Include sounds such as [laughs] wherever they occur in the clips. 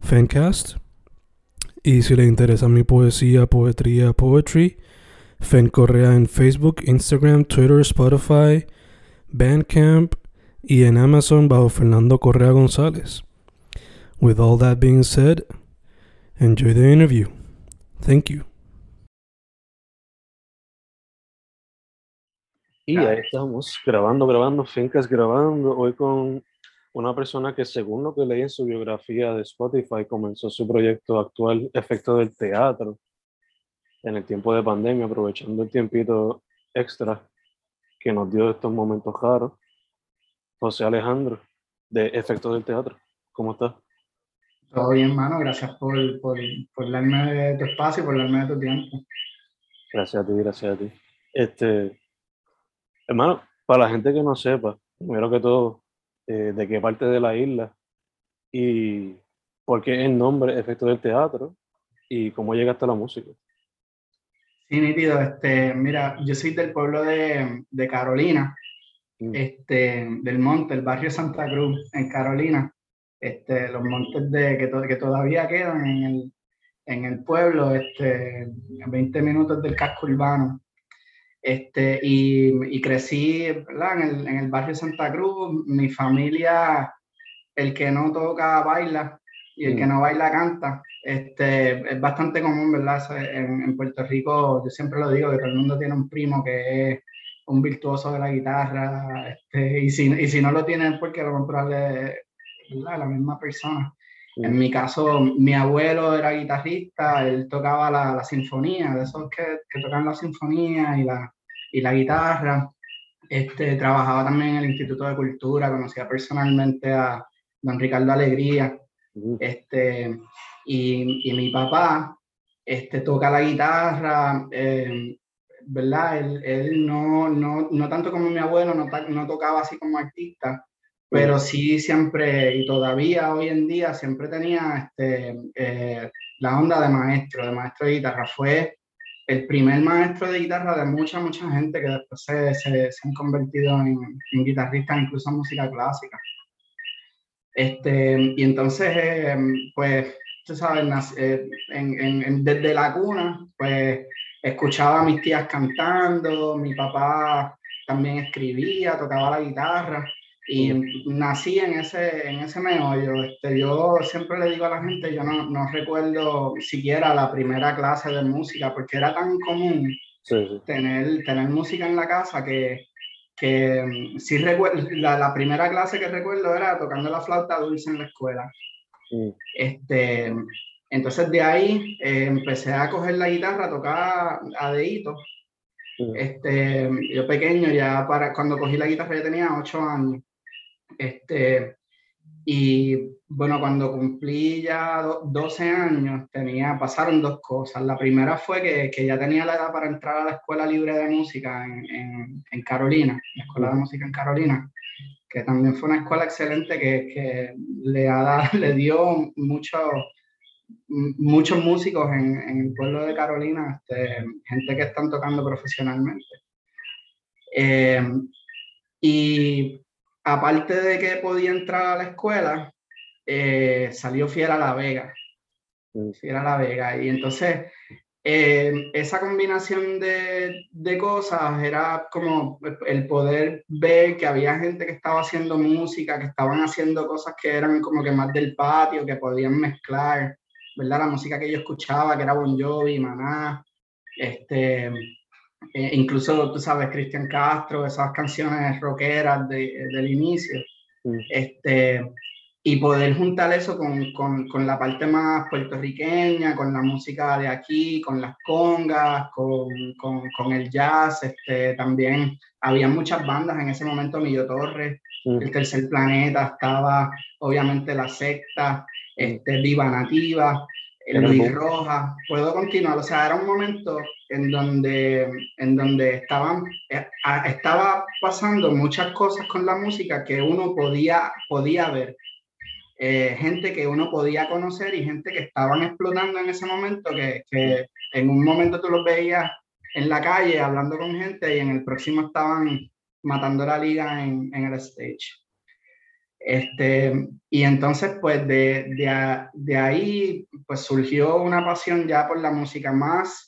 Fencast. Y si le interesa mi poesía, poetría, poetry, Fen Correa en Facebook, Instagram, Twitter, Spotify, Bandcamp y en Amazon bajo Fernando Correa González. With all that being said, enjoy the interview. Thank you. Y ahí estamos, grabando, grabando, Fincas grabando, hoy con una persona que según lo que leí en su biografía de Spotify comenzó su proyecto actual Efecto del Teatro en el tiempo de pandemia, aprovechando el tiempito extra que nos dio estos momentos raros. José Alejandro, de Efecto del Teatro, ¿cómo estás? Todo bien, hermano, gracias por, por, por darme de tu espacio y por darme de tu tiempo. Gracias a ti, gracias a ti. Este, hermano, para la gente que no sepa, primero que todo, eh, de qué parte de la isla y por qué el nombre Efecto del Teatro y cómo llegaste a la música. Sí, nítido. Este, mira, yo soy del pueblo de, de Carolina, Mm. este, del monte, el barrio Santa Cruz, en Carolina. Este, los montes de, que, to- que todavía quedan en el, en el pueblo, este, a 20 minutos del casco urbano. Este, y, y crecí ¿verdad? En, el, en el barrio Santa Cruz. Mi familia, el que no toca baila y el que Mm. no baila canta. Este, es bastante común, ¿verdad? En, en Puerto Rico, yo siempre lo digo, que todo el mundo tiene un primo que es un virtuoso de la guitarra, este, y, si, y si no lo tiene es porque lo mejor es la misma persona. En mi caso, mi abuelo era guitarrista, él tocaba la, la sinfonía, de esos que, que tocan la sinfonía y la, y la guitarra. Este, trabajaba también en el Instituto de Cultura, conocía personalmente a don Ricardo Alegría. Mm. Este, y, y mi papá este, toca la guitarra, eh, ¿verdad? Él, él no, no, no tanto como mi abuelo, no, no tocaba así como artista, pero sí siempre, y todavía hoy en día, siempre tenía este, eh, la onda de maestro, de maestro de guitarra. Fue el primer maestro de guitarra de mucha, mucha gente que después se, se, se han convertido en, en guitarristas, incluso en música clásica. Este, y entonces, eh, pues, tú sabes, eh, en- en- desde la cuna, pues, escuchaba a mis tías cantando, mi papá también escribía, tocaba la guitarra, y nací en ese, en ese meollo. Este, yo siempre le digo a la gente, yo no, no recuerdo siquiera la primera clase de música, porque era tan común Sí, sí. tener, tener música en la casa que, que mm, sí recuerdo, la, la primera clase que recuerdo era tocando la flauta dulce en la escuela. Mm. Este, entonces de ahí eh, empecé a coger la guitarra, a tocar a dedito. Mm. Este, yo pequeño, ya para cuando cogí la guitarra ya tenía 8 años. Este, y bueno, cuando cumplí ya do- 12 años, tenía, pasaron dos cosas. La primera fue que, que ya tenía la edad para entrar a la Escuela Libre de Música en, en, Carolina, la Escuela de Música en Carolina, que también fue una escuela excelente que, que le, ha [laughs] le dio mucho, muchos músicos en, en el pueblo de Carolina, este, gente que están tocando profesionalmente. Eh, y aparte de que podía entrar a la escuela, eh, salió Fiera La Vega. Mm. Fiera La Vega. Y entonces eh, esa combinación de, de, cosas era como el poder ver que había gente que estaba haciendo música, que estaban haciendo cosas que eran como que más del patio, que podían mezclar, ¿verdad? La música que yo escuchaba, que era Bon Jovi, Maná, este, eh, incluso, tú sabes, Cristian Castro, esas canciones rockeras de, del inicio. Mm. Este, y poder juntar eso con, con, con, la parte más puertorriqueña, con la música de aquí, con las congas, con, con el jazz, este, también había muchas bandas en ese momento, Millo Torres, mm. El Tercer Planeta, estaba obviamente La Secta, mm. este, Viva Nativa, Luis Roja, puedo continuar, o sea, era un momento en donde, en donde estaban, eh, estaba pasando muchas cosas con la música que uno podía, podía ver eh, gente que uno podía conocer y gente que estaban explotando en ese momento, que, que, en un momento tú los veías en la calle hablando con gente y en el próximo estaban matando la liga en, en el stage. Este, y entonces, pues de, de, de, ahí, pues surgió una pasión ya por la música más.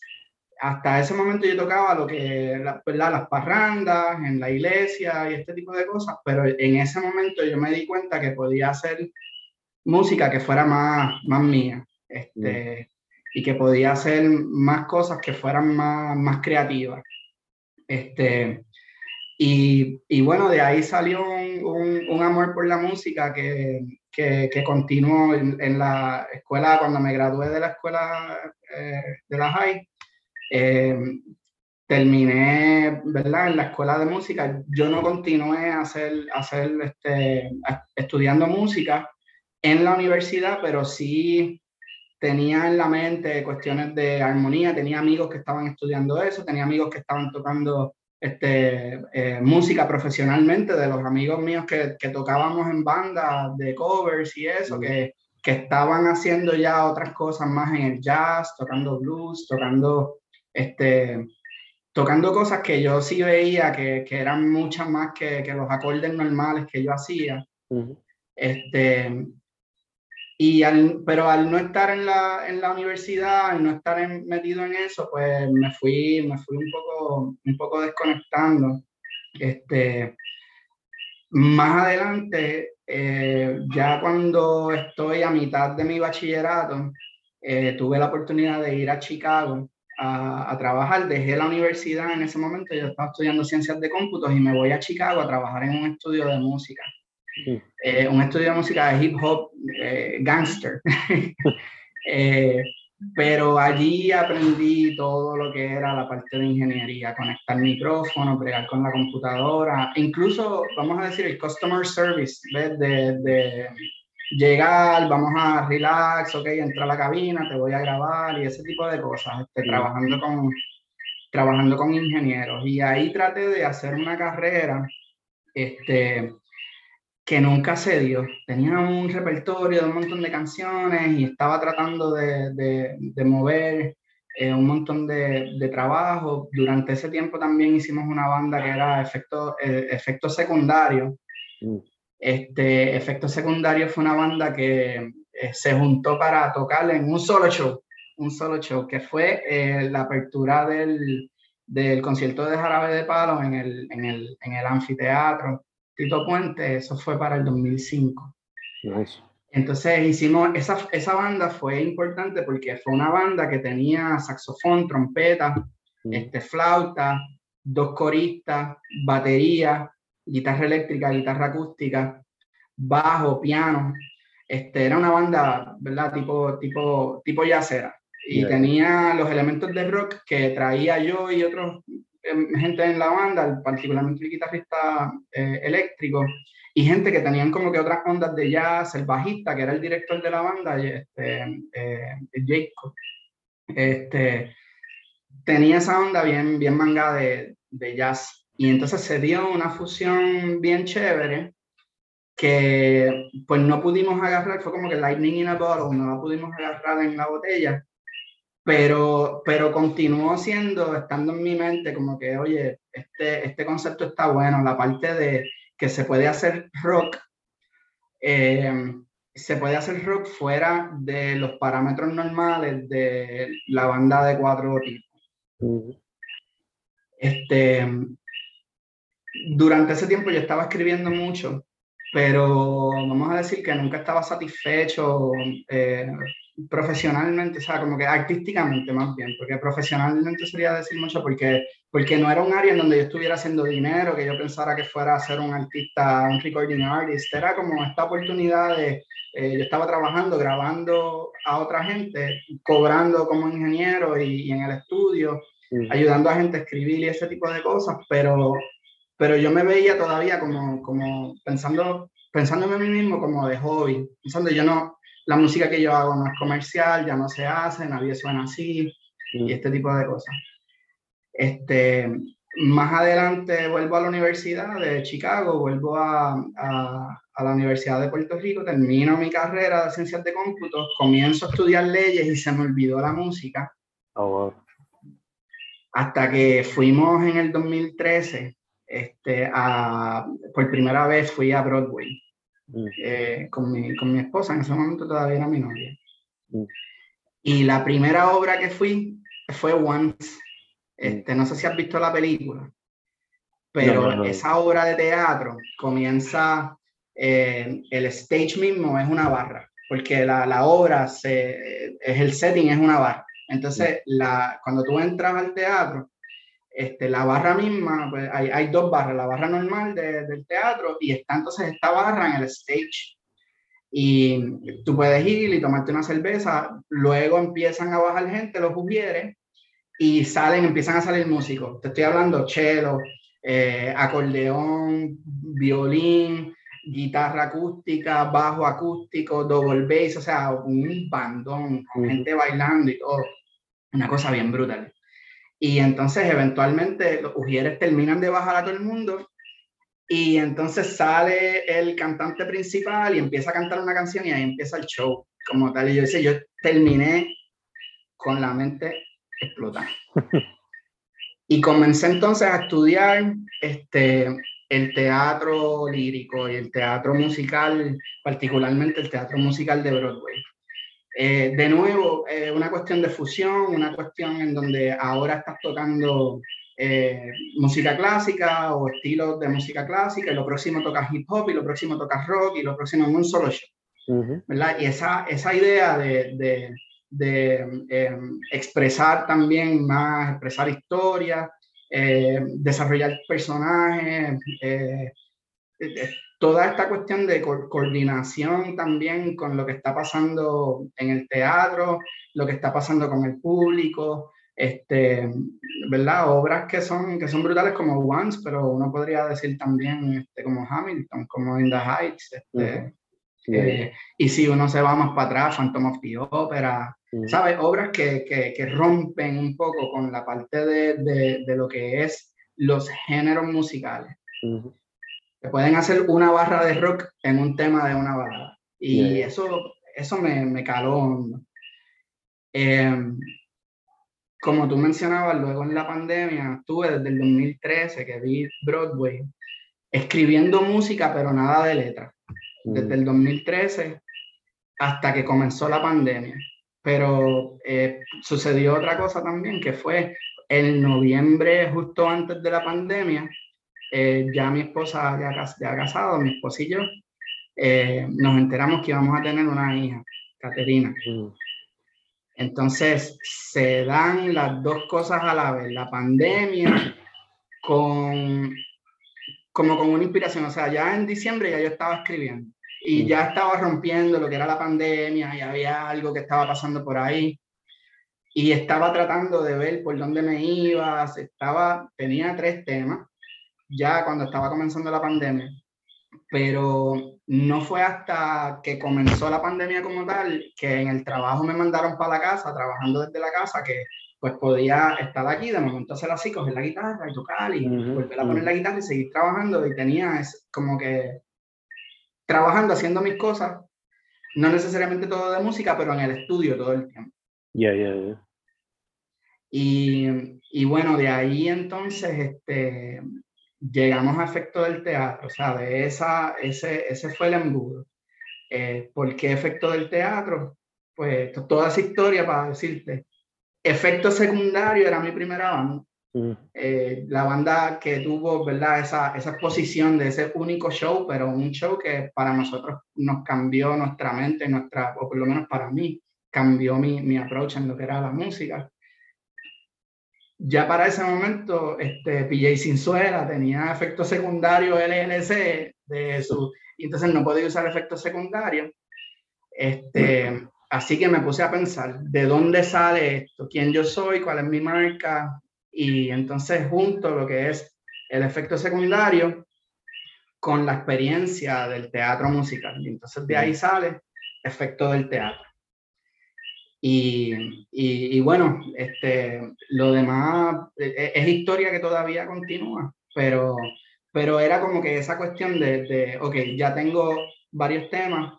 Hasta ese momento yo tocaba lo que, la, las parrandas, en la iglesia y este tipo de cosas, pero en ese momento yo me di cuenta que podía hacer música que fuera más, más mía este, mm. y que podía hacer más cosas que fueran más, más creativas. Este, y, y, bueno, de ahí salió un, un, amor por la música que, que, que continuó en, en, la escuela, cuando me gradué de la escuela eh, de la high. Eh, terminé, ¿verdad? En la escuela de música. Yo no continué a hacer, a hacer este, estudiando música, en la universidad, pero sí tenía en la mente cuestiones de armonía, tenía amigos que estaban estudiando eso, tenía amigos que estaban tocando este, eh, música profesionalmente, de los amigos míos que, que tocábamos en bandas de covers y eso, que, que, estaban haciendo ya otras cosas más en el jazz, tocando blues, tocando, este, tocando cosas que yo sí veía que, que eran muchas más que, que, los acordes normales que yo hacía. Este, y al, pero al no estar en la, en la universidad, al no estar metido en eso, pues me fui, me fui un, poco, un poco desconectando. Este, más adelante, eh, ya cuando estoy a mitad de mi bachillerato, eh, tuve la oportunidad de ir a Chicago a, a, trabajar. Dejé la universidad en ese momento, yo estaba estudiando ciencias de cómputos y me voy a Chicago a trabajar en un estudio de música. Eh, un estudio de música de hip hop eh, gangster. [laughs] Eh, pero allí aprendí todo lo que era la parte de ingeniería, conectar micrófono, bregar con la computadora, incluso, vamos a decir, el customer service. De, de, llegar, vamos a relax, ok, entra a la cabina, te voy a grabar y ese tipo de cosas, este, trabajando, con, trabajando con ingenieros. Y ahí traté de hacer una carrera este, que nunca se dio. Tenía un repertorio de un montón de canciones y estaba tratando de, de, mover eh, un montón de, de, trabajo. Durante ese tiempo también hicimos una banda que era Efecto, eh, efecto Secundario. Mm. Este, Efecto Secundario fue una banda que eh, se juntó para tocar en un solo show, un solo show, que fue la apertura del, del concierto de Jarabe de Palo en el, en el, en el anfiteatro Tito Puente, eso fue para el 2005. Entonces hicimos, esa, esa banda fue importante porque fue una banda que tenía saxofón, trompeta, mm. este, flauta, dos coristas, batería, guitarra eléctrica, guitarra acústica, bajo, piano. Este, era una banda, ¿verdad? Tipo, tipo, tipo yacera. Y tenía los elementos de rock que traía yo y otros Em, gente en la banda, particularmente el guitarrista eh, eléctrico, y gente que tenían como que otras ondas de jazz, el bajista, que era el director de la banda, este, eh, Jacob, este, tenía esa onda bien, bien manga de, de jazz. Y entonces se dio una fusión bien chévere que pues no pudimos agarrar, fue como que lightning in a bottle, no la pudimos agarrar en la botella, pero, pero continuó siendo, estando en mi mente, como que, oye, este, este concepto está bueno, la parte de que se puede hacer rock eh, se puede hacer rock fuera de los parámetros normales de la banda de cuatro tipos. Este, durante ese tiempo yo estaba escribiendo mucho, pero vamos a decir que nunca estaba satisfecho eh, profesionalmente, o sea, como que artísticamente más bien, porque profesionalmente sería decir mucho porque, porque no era un área en donde yo estuviera haciendo dinero, que yo pensara que fuera a ser un artista, un recording artist, era como esta oportunidad de, eh, yo estaba trabajando, grabando a otra gente, cobrando como ingeniero y, en el estudio, ayudando a gente a escribir y ese tipo de cosas, pero, pero yo me veía todavía como, como pensando, pensándome a mí mismo como de hobby, pensando yo no, la música que yo hago no es comercial, ya no se hace, nadie suena así y mm. este tipo de cosas. Este, más adelante vuelvo a la Universidad de Chicago, vuelvo a, a, a, la Universidad de Puerto Rico, termino mi carrera de ciencias de cómputo, comienzo a estudiar leyes y se me olvidó la música. Oh, Hasta que fuimos en el 2013, este, a, por primera vez fui a Broadway. Eh, con, mi, con, mi, esposa, en ese momento todavía era mi novia. Y la primera obra que fui fue Once. Este, no sé si has visto la película, pero esa obra de teatro comienza, eh, el stage mismo es una barra, porque la, la obra, se, es el setting es una barra. Entonces, la, cuando tú entras al teatro, este, la barra misma, pues hay, hay, dos barras, la barra normal del teatro y está entonces esta barra en el stage. Y tú puedes ir y tomarte una cerveza, luego empiezan a bajar gente, los ujieres, y salen, empiezan a salir músicos. Te estoy hablando cello, eh, acordeón, violín, guitarra acústica, bajo acústico, double bass, o sea, un bandón con gente bailando y todo. Una cosa bien brutal. Y entonces eventualmente los ujieres terminan de bajar a todo el mundo y entonces sale el cantante principal y empieza a cantar una canción y ahí empieza el show como tal. Y yo dice, yo terminé con la mente explotada. [laughs] y comencé entonces a estudiar este, el teatro lírico y el teatro musical, particularmente el teatro musical de Broadway. Eh, de nuevo, eh, una cuestión de fusión, una cuestión en donde ahora estás tocando eh, música clásica o estilos de música clásica, y lo próximo tocas hip hop, y lo próximo tocas rock, y lo próximo en un solo show. ¿verdad? Y esa, esa idea de, de, de expresar también más, expresar historias, desarrollar personajes, toda esta cuestión de coordinación también con lo que está pasando en el teatro, lo que está pasando con el público, este, ¿verdad? Obras que son, que son brutales como Once, pero uno podría decir también este, como Hamilton, como In the Heights. Este, eh, y si uno se va más para atrás, Phantom of the Opera, ¿sabes? Obras que, que, que, rompen un poco con la parte de, de, de, lo que es los géneros musicales que pueden hacer una barra de rock en un tema de una balada. Y eso, eso me, me caló em, como tú mencionabas, luego en la pandemia, estuve desde el 2013 que vi Broadway, escribiendo música, pero nada de letra. Desde el 2013 hasta que comenzó la pandemia. Pero eh, sucedió otra cosa también, que fue en noviembre, justo antes de la pandemia, eh, ya mi esposa ya, ha casado, mi esposo y yo, eh, nos enteramos que íbamos a tener una hija, Caterina. Mm. Entonces se dan las dos cosas a la vez, la pandemia con como con una inspiración, o sea, ya en diciembre ya yo estaba escribiendo y mm. ya estaba rompiendo lo que era la pandemia y había algo que estaba pasando por ahí y estaba tratando de ver por dónde me iba, estaba, tenía tres temas ya cuando estaba comenzando la pandemia, pero no fue hasta que comenzó la pandemia como tal que en el trabajo me mandaron para la casa, trabajando desde la casa, que pues podía estar aquí, de momento hacer así, coger la guitarra y tocar y volver a poner la guitarra y seguir trabajando y tenía es como que trabajando, haciendo mis cosas, no necesariamente todo de música, pero en el estudio todo el tiempo. Ya, ya, ya. Y, y, bueno, de ahí entonces, este, llegamos a efecto del teatro, o sea, de esa, ese, ese fue el embudo. Eh, ¿Por qué efecto del teatro? Pues toda esa historia para decirte. Efecto secundario era mi primera banda. Mm. Eh, la banda que tuvo, ¿verdad? Esa, esa exposición de ese único show, pero un show que para nosotros nos cambió nuestra mente, nuestra, o por lo menos para mí, cambió mi, mi approach en lo que era la música. Ya para ese momento, este, PJ Sinzuela tenía efecto secundario LLC de su, y entonces no podía usar efectos secundarios. Este, así que me puse a pensar, ¿de dónde sale esto? ¿Quién yo soy? ¿Cuál es mi marca? Y entonces junto lo que es el efecto secundario con la experiencia del teatro musical. Y entonces de ahí sale efecto del teatro. Y, y, bueno, este, lo demás es, es, historia que todavía continúa, pero, pero era como que esa cuestión de, de, ok, ya tengo varios temas,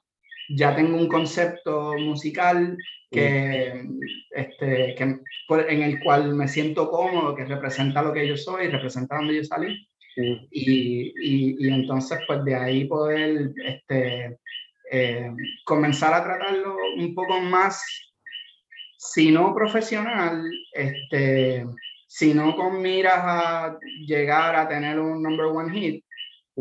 ya tengo un concepto musical que, este, que, en el cual me siento cómodo, que representa lo que yo soy, representa donde yo salí. Y, y, y, entonces, pues de ahí poder este, eh, comenzar a tratarlo un poco más, si no profesional, este, sino con miras a llegar a tener un number one hit,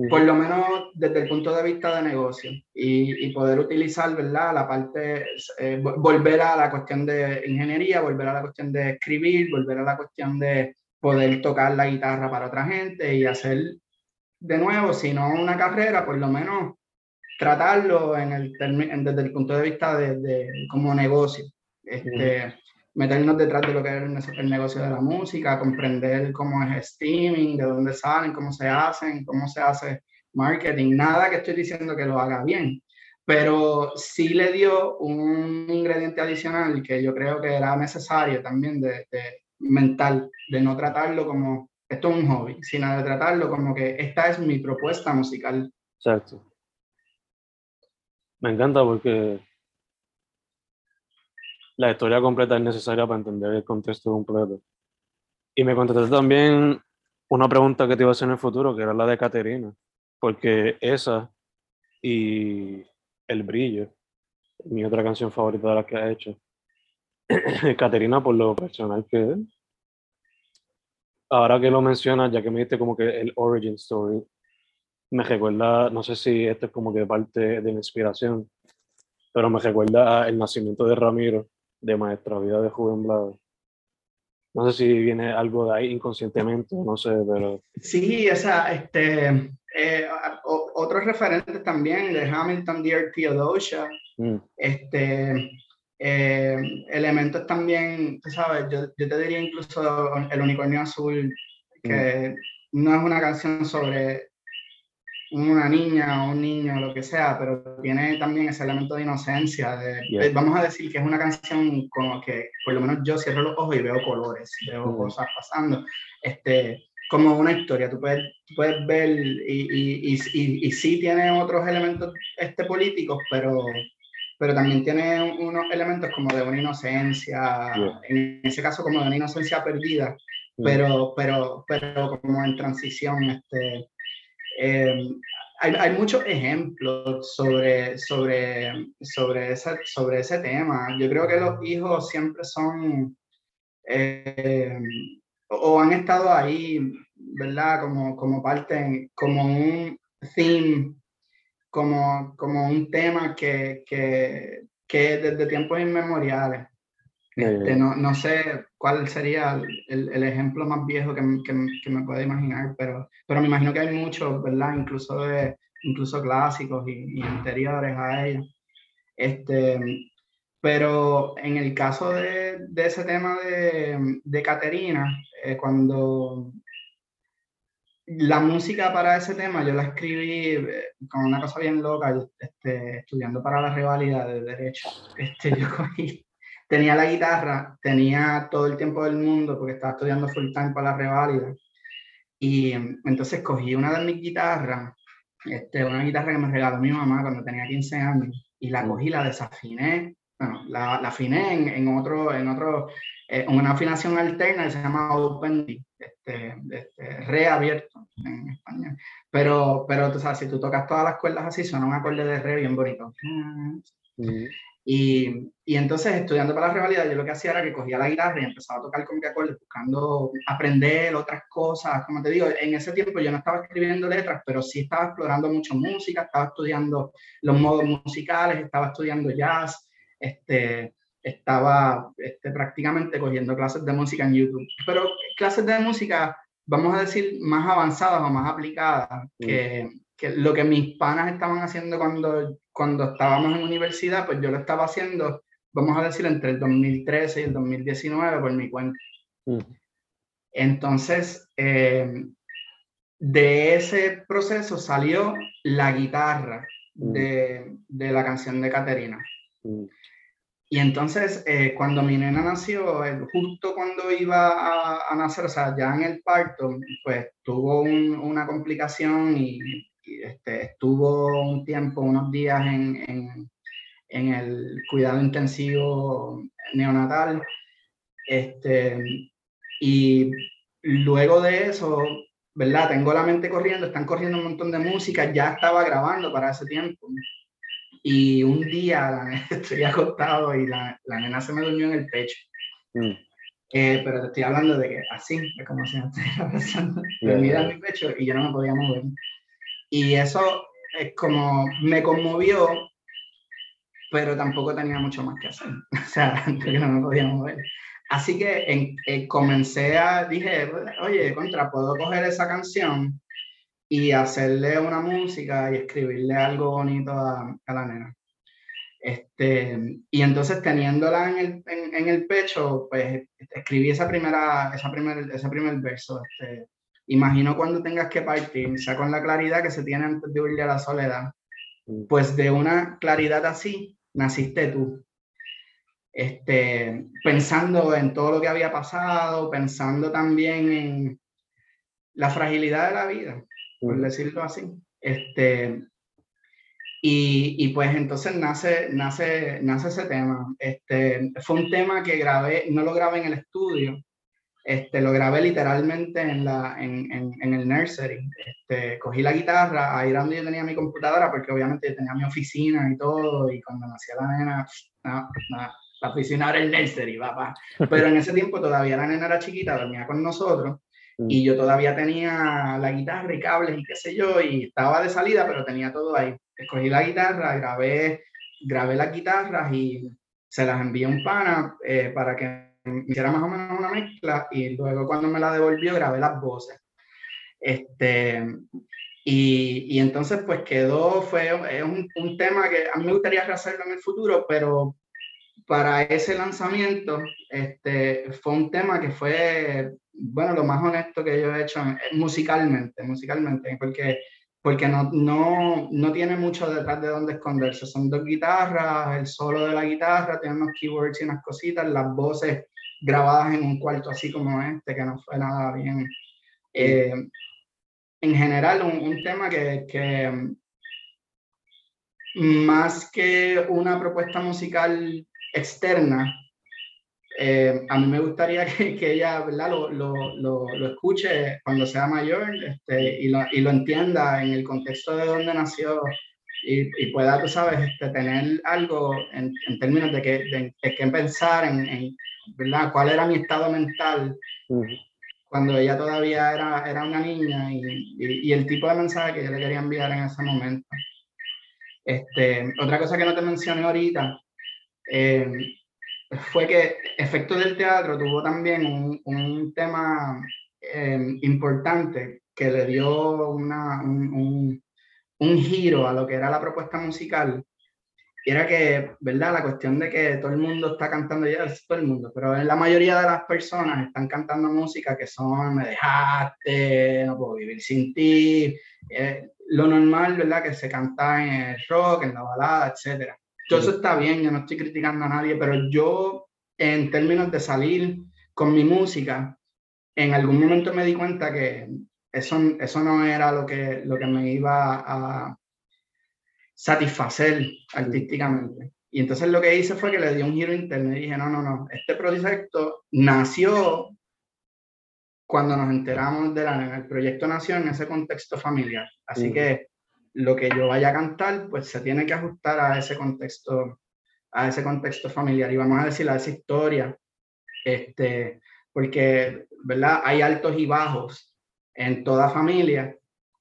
por lo menos desde el punto de vista de negocio y, y poder utilizar, ¿verdad? La parte, eh, volver a la cuestión de ingeniería, volver a la cuestión de escribir, volver a la cuestión de poder tocar la guitarra para otra gente y hacer de nuevo, si no una carrera, por lo menos tratarlo en el, desde el punto de vista de, de como negocio. Este, meternos detrás de lo que es el negocio de la música, comprender cómo es streaming, de dónde salen, cómo se hacen, cómo se hace marketing. Nada que estoy diciendo que lo haga bien, pero sí le dio un ingrediente adicional que yo creo que era necesario también de, mental, de no tratarlo como esto es un hobby, sino de tratarlo como que esta es mi propuesta musical. Exacto. Me encanta porque la historia completa es necesaria para entender el contexto completo. Y me contestaste también una pregunta que te iba a hacer en el futuro, que era la de Caterina, porque esa y El Brillo, mi otra canción favorita de las que ha hecho. [clears throat] Caterina, por lo personal que es. Ahora que lo mencionas, ya que me diste como que el origin story, me recuerda, no sé si esto es como que parte de mi inspiración, pero me recuerda el nacimiento de Ramiro, de Maestra Vida de Juven Blado. No sé si viene algo de ahí inconscientemente, no sé, pero... Sí, esa, este, eh, otros referentes también de Hamilton, Dear Theodosia, mm. este, eh, elementos también, tú sabes, yo, yo, te diría incluso El Unicornio Azul, que mm. no es una canción sobre una niña o un niño, lo que sea, pero tiene también ese elemento de inocencia. De, vamos a decir que es una canción como que, por lo menos yo cierro los ojos y veo colores, veo mm. cosas pasando. Este, como una historia, tú puedes, puedes ver y, y, y, y, sí tiene otros elementos este, políticos, pero, pero también tiene unos elementos como de una inocencia, en ese caso como de una inocencia perdida, mm. pero, pero, pero como en transición. Este, eh, hay, hay, muchos ejemplos sobre, sobre, sobre, ese, sobre ese tema. Yo creo que los hijos siempre son eh, o han estado ahí, ¿verdad? Como, como parte, como un theme, como, como un tema que, que desde tiempos inmemoriales. Este, no, no, sé cuál sería el, el, ejemplo más viejo que, que, que, me pueda imaginar, pero, pero me imagino que hay muchos, ¿verdad? Incluso, de, incluso clásicos y, anteriores a ellos. Este, pero en el caso de, de ese tema de, de Caterina, eh, cuando la música para ese tema yo la escribí eh, con una cosa bien loca, este, estudiando para la rivalidad de derecho. Este, yo cogí tenía la guitarra, tenía todo el tiempo del mundo porque estaba estudiando full time para la reválida. Y entonces cogí una de mis guitarras, este, una guitarra que me regaló mi mamá cuando tenía 15 años, y la mm. cogí, la desafiné bueno, la, la afiné en, en, otro, en otro, eh, una afinación alterna que se llama Open D, este, este, reabierto en español. Pero, pero tú sabes, si tú tocas todas las cuerdas así, suena un acorde de re bien bonito. Mm. Y, y, entonces, estudiando para la rivalidad, yo lo que hacía era que cogía la guitarra y empezaba a tocar con mi acorde, buscando aprender otras cosas. Como te digo, en ese tiempo yo no estaba escribiendo letras, pero sí estaba explorando mucho música, estaba estudiando los modos musicales, estaba estudiando jazz, este, estaba este, prácticamente cogiendo clases de música en YouTube. Pero clases de música, vamos a decir, más avanzadas o más aplicadas mm. que, que lo que mis panas estaban haciendo cuando cuando estábamos en universidad, pues yo lo estaba haciendo, vamos a decir, entre el 2013 y el 2019 por mi cuenta. Mm. Entonces, eh, de ese proceso salió la guitarra mm. de, de, la canción de Caterina. Mm. Y entonces, eh, cuando mi nena nació, eh, justo cuando iba a, a, nacer, o sea, ya en el parto, pues tuvo un, una complicación y este, estuvo un tiempo, unos días en, en, en, el cuidado intensivo neonatal. Este, y luego de eso, ¿verdad? Tengo la mente corriendo, están corriendo un montón de música, ya estaba grabando para ese tiempo. Y un día [laughs] estoy acostado y la, la nena se me durmió en el pecho. Mm. Eh, pero te estoy hablando de que así, es como si me estuviera [laughs] pasando, dormida en mi pecho y yo no me podía mover. Y eso es como me conmovió, pero tampoco tenía mucho más que hacer. [laughs] O sea, que no me podía mover. Así que en, eh, comencé a, dije, oye, contra, puedo coger esa canción y hacerle una música y escribirle algo bonito a, a la nena. Este, y entonces teniéndola en el, en, en, el pecho, pues escribí esa primera, esa primer, ese primer verso. Este, Imagino cuando tengas que partir, sea con la claridad que se tiene antes de huirle a la soledad. Mm. Pues de una claridad así naciste tú. Este, pensando en todo lo que había pasado, pensando también en la fragilidad de la vida, por mm. decirlo así. Este, y, y, pues entonces nace, nace, nace ese tema. Este, fue un tema que grabé, no lo grabé en el estudio, este, lo grabé literalmente en, la, en, en, en el nursery. Este, cogí la guitarra, ahí era donde yo tenía mi computadora, porque obviamente yo tenía mi oficina y todo, y cuando nacía la nena, la oficina era el nursery, papá. Pero en ese tiempo todavía la nena era chiquita, dormía con nosotros, y yo todavía tenía la guitarra y cables y qué sé yo, y estaba de salida, pero tenía todo ahí. Escogí la guitarra, grabé, grabé las guitarras y se las envié a un pana eh, para que hiciera más o menos una mezcla y luego cuando me la devolvió grabé las voces. Este, y, y entonces pues quedó, fue es un, un, tema que a mí me gustaría hacerlo en el futuro, pero para ese lanzamiento este, fue un tema que fue, bueno, lo más honesto que yo he hecho musicalmente, musicalmente, porque porque no, no, no, tiene mucho detrás de dónde esconderse. Son dos guitarras, el solo de la guitarra, tiene unos keywords y unas cositas, las voces grabadas en un cuarto así como este, que no fue nada bien. Eh, en general, un, un tema que, que, más que una propuesta musical externa, eh, a mí me gustaría [laughs] que, que ella ¿verdad? Lo, lo, lo, lo, escuche cuando sea mayor este, y, lo, y, lo, entienda en el contexto de donde nació y, y pueda, tú sabes, este, tener algo en, en, términos de que, de, de que pensar en, en, ¿verdad? cuál era mi estado mental uh -huh. cuando ella todavía era, era una niña y, y, el tipo de mensaje que yo le quería enviar en ese momento. Este, otra cosa que no te mencioné ahorita, eh, fue que Efecto del Teatro tuvo también un, un tema eh, importante que le dio una, un, un, un, giro a lo que era la propuesta musical. Y era que, ¿verdad? La cuestión de que todo el mundo está cantando, ya es todo el mundo, pero la mayoría de las personas están cantando música que son Me dejaste, No puedo vivir sin ti, eh, lo normal, ¿verdad? Que se canta en el rock, en la balada, etcétera todo eso está bien, yo no estoy criticando a nadie, pero yo, en términos de salir con mi música, en algún momento me di cuenta que eso, eso no era lo que, lo que me iba a satisfacer artísticamente. Y entonces lo que hice fue que le di un giro interno y dije, no, no, no, este proyecto nació cuando nos enteramos de la el proyecto nació en ese contexto familiar. Así que lo que yo vaya a cantar, pues se tiene que ajustar a ese contexto, a ese contexto familiar. Y vamos a decir a esa historia, este, porque, ¿verdad? Hay altos y bajos en toda familia,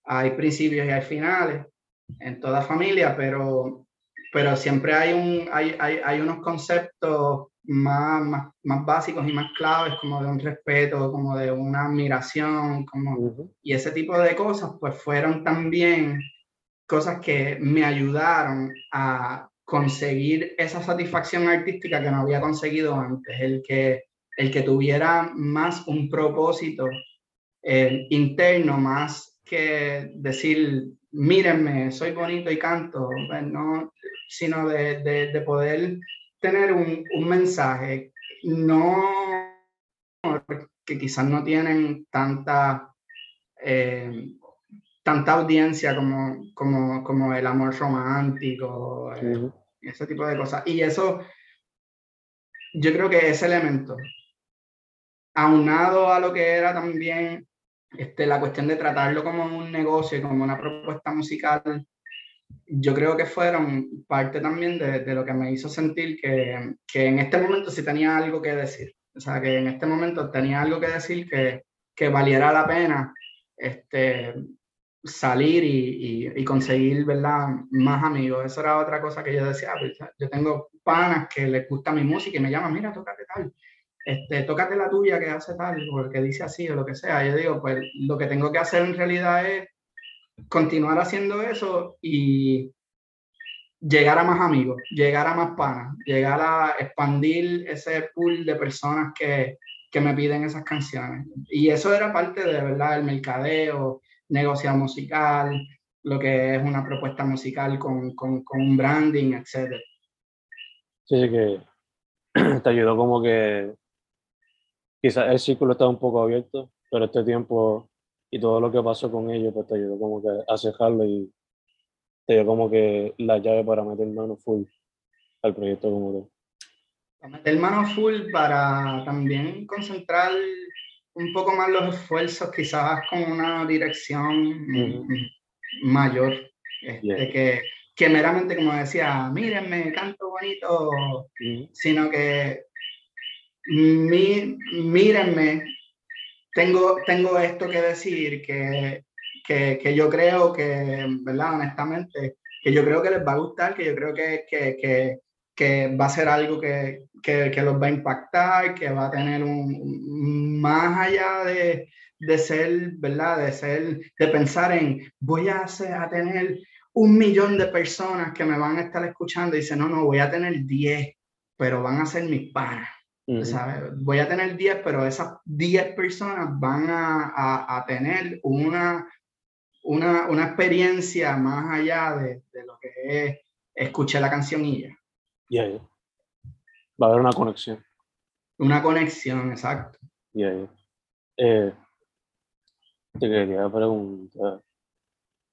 hay principios y hay finales en toda familia, pero, pero siempre hay, un, hay, hay, hay unos conceptos más, más, más, básicos y más claves, como de un respeto, como de una admiración, como, y ese tipo de cosas, pues fueron también cosas que me ayudaron a conseguir esa satisfacción artística que no había conseguido antes, el que, el que tuviera más un propósito eh, interno, más que decir, mírenme, soy bonito y canto, pues no, sino de, de, de poder tener un, un mensaje, no que quizás no tienen tanta, eh, tanta audiencia como, como, como, el amor romántico, eh, ese tipo de cosas. Y eso, yo creo que ese elemento, aunado a lo que era también este, la cuestión de tratarlo como un negocio como una propuesta musical, yo creo que fueron parte también de, lo que me hizo sentir que, que, en este momento sí tenía algo que decir. O sea, que en este momento tenía algo que decir que, que valiera la pena este, salir y, y, conseguir ¿verdad? más amigos. Eso era otra cosa que yo decía. Pues, yo tengo panas que les gusta mi música y me llaman, mira, tócate tal. Este, tócate la tuya que hace tal, o que dice así o lo que sea. Yo digo, pues lo que tengo que hacer en realidad es continuar haciendo eso y llegar a más amigos, llegar a más panas, llegar a expandir ese pool de personas que, que me piden esas canciones. Y eso era parte de verdad el mercadeo, negocio musical, lo que es una propuesta musical con, con, con un branding, etc. Sí, sí, que [clears throat] te ayudó como que quizás el círculo estaba un poco abierto, pero este tiempo y todo lo que pasó con ellos, pues te ayudó como que a cejarlo y te dio como que la llave para meter mano full al proyecto como tal. Para meter mano full para también concentrar un poco más los esfuerzos, quizás con una dirección mayor, este, que, que meramente, como decía, mírenme, canto bonito, sino que mí, mírenme, tengo, tengo esto que decir que, que, que, yo creo que, ¿verdad? Honestamente, que yo creo que les va a gustar, que yo creo que, que, que va a ser algo que, los va a impactar, que va a tener un, más allá de, de ser, ¿verdad? De ser, de pensar en, voy a, hacer, a tener un millón de personas que me van a estar escuchando y dice, no, no, voy a tener 10, pero van a ser mis panas Voy a tener 10, pero esas 10 personas van a, a, a tener una, una, una, experiencia más allá de, de, lo que es escuchar la canción y ya. Yeah, yeah. Va a haber una conexión. Una conexión, exacto. Yeah, eh, te quería preguntar.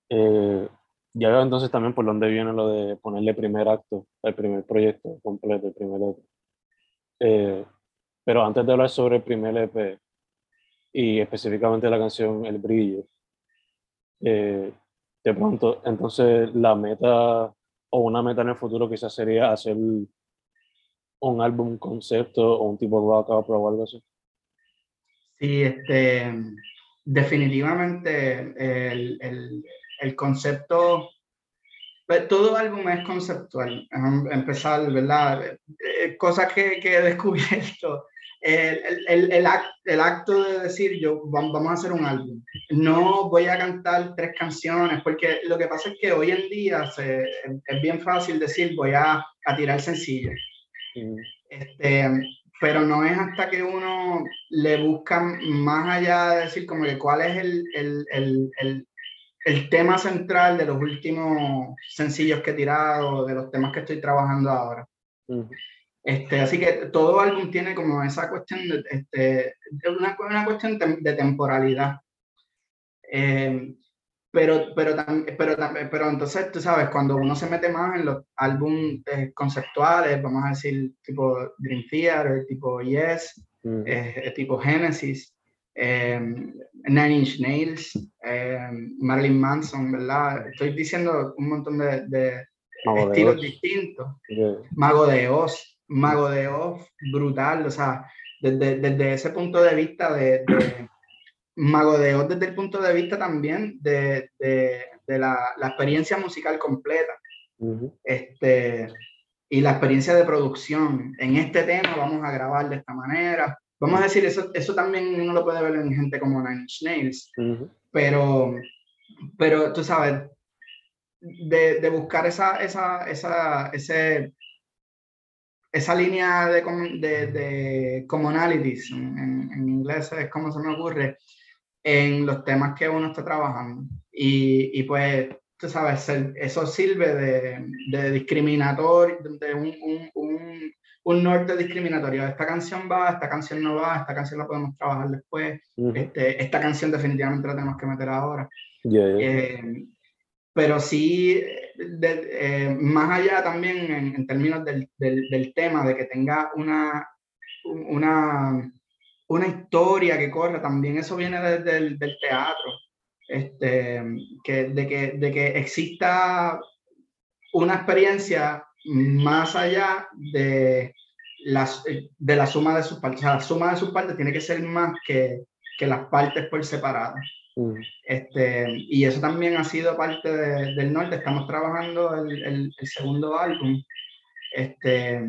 Eh, ya veo entonces también por dónde viene lo de ponerle primer acto, el primer proyecto completo, el primer otro. Eh, pero antes de hablar sobre el primer EP y específicamente la canción El Brillo, eh, de pronto, entonces la meta o una meta en el futuro quizás sería hacer un álbum concepto o un tipo rock opera o algo así. Sí, este, definitivamente el, el, el concepto todo álbum es conceptual, empezar, ¿verdad? Eh, cosas que, que he descubierto. El, el, el, act, el, acto de decir yo vamos a hacer un álbum. No voy a cantar tres canciones, porque lo que pasa es que hoy en día se, es bien fácil decir voy a, a tirar sencillo. Mm. Este, pero no es hasta que uno le busca más allá de decir como que cuál es el, el, tema central de los últimos sencillos que he tirado, de los temas que estoy trabajando ahora. este, así que todo álbum tiene como esa cuestión de, este, una, una cuestión de temporalidad. Eh, pero, pero, pero, pero entonces, tú sabes, cuando uno se mete más en los álbumes conceptuales, vamos a decir, tipo Dream Theater, tipo Yes, mm. eh, tipo Genesis, eh, Nine Inch Nails, Marilyn Manson, ¿verdad? Estoy diciendo un montón de, estilos distintos. Mago de Oz, Mago de Oz, brutal, o sea, desde, desde ese punto de vista de Mago de Oz desde el punto de vista también de, de, de la, la, experiencia musical completa. este, y la experiencia de producción. En este tema vamos a grabar de esta manera. Vamos a decir, eso, eso también uno lo puede ver en gente como Nine Inch Nails. pero, pero tú sabes, de, de buscar esa, esa, esa, ese, esa línea de, de, de commonalities, en, en, inglés es como se me ocurre, en los temas que uno está trabajando. Y, y pues, tú sabes, eso sirve de, de discriminatorio, de un, un, un, un, norte discriminatorio. Esta canción va, esta canción no va, esta canción la podemos trabajar después, este, esta canción definitivamente la tenemos que meter ahora. Eh, pero sí, eh, más allá también en, en términos del, del, del, tema, de que tenga una, una una historia que corre, también eso viene desde el del teatro, este, que, de, que, de que exista una experiencia más allá de, las, de la suma de sus partes. O sea, la suma de sus partes tiene que ser más que, que las partes por separado. Mm. Este, y eso también ha sido parte del norte. Estamos trabajando el, el, el segundo álbum. Este,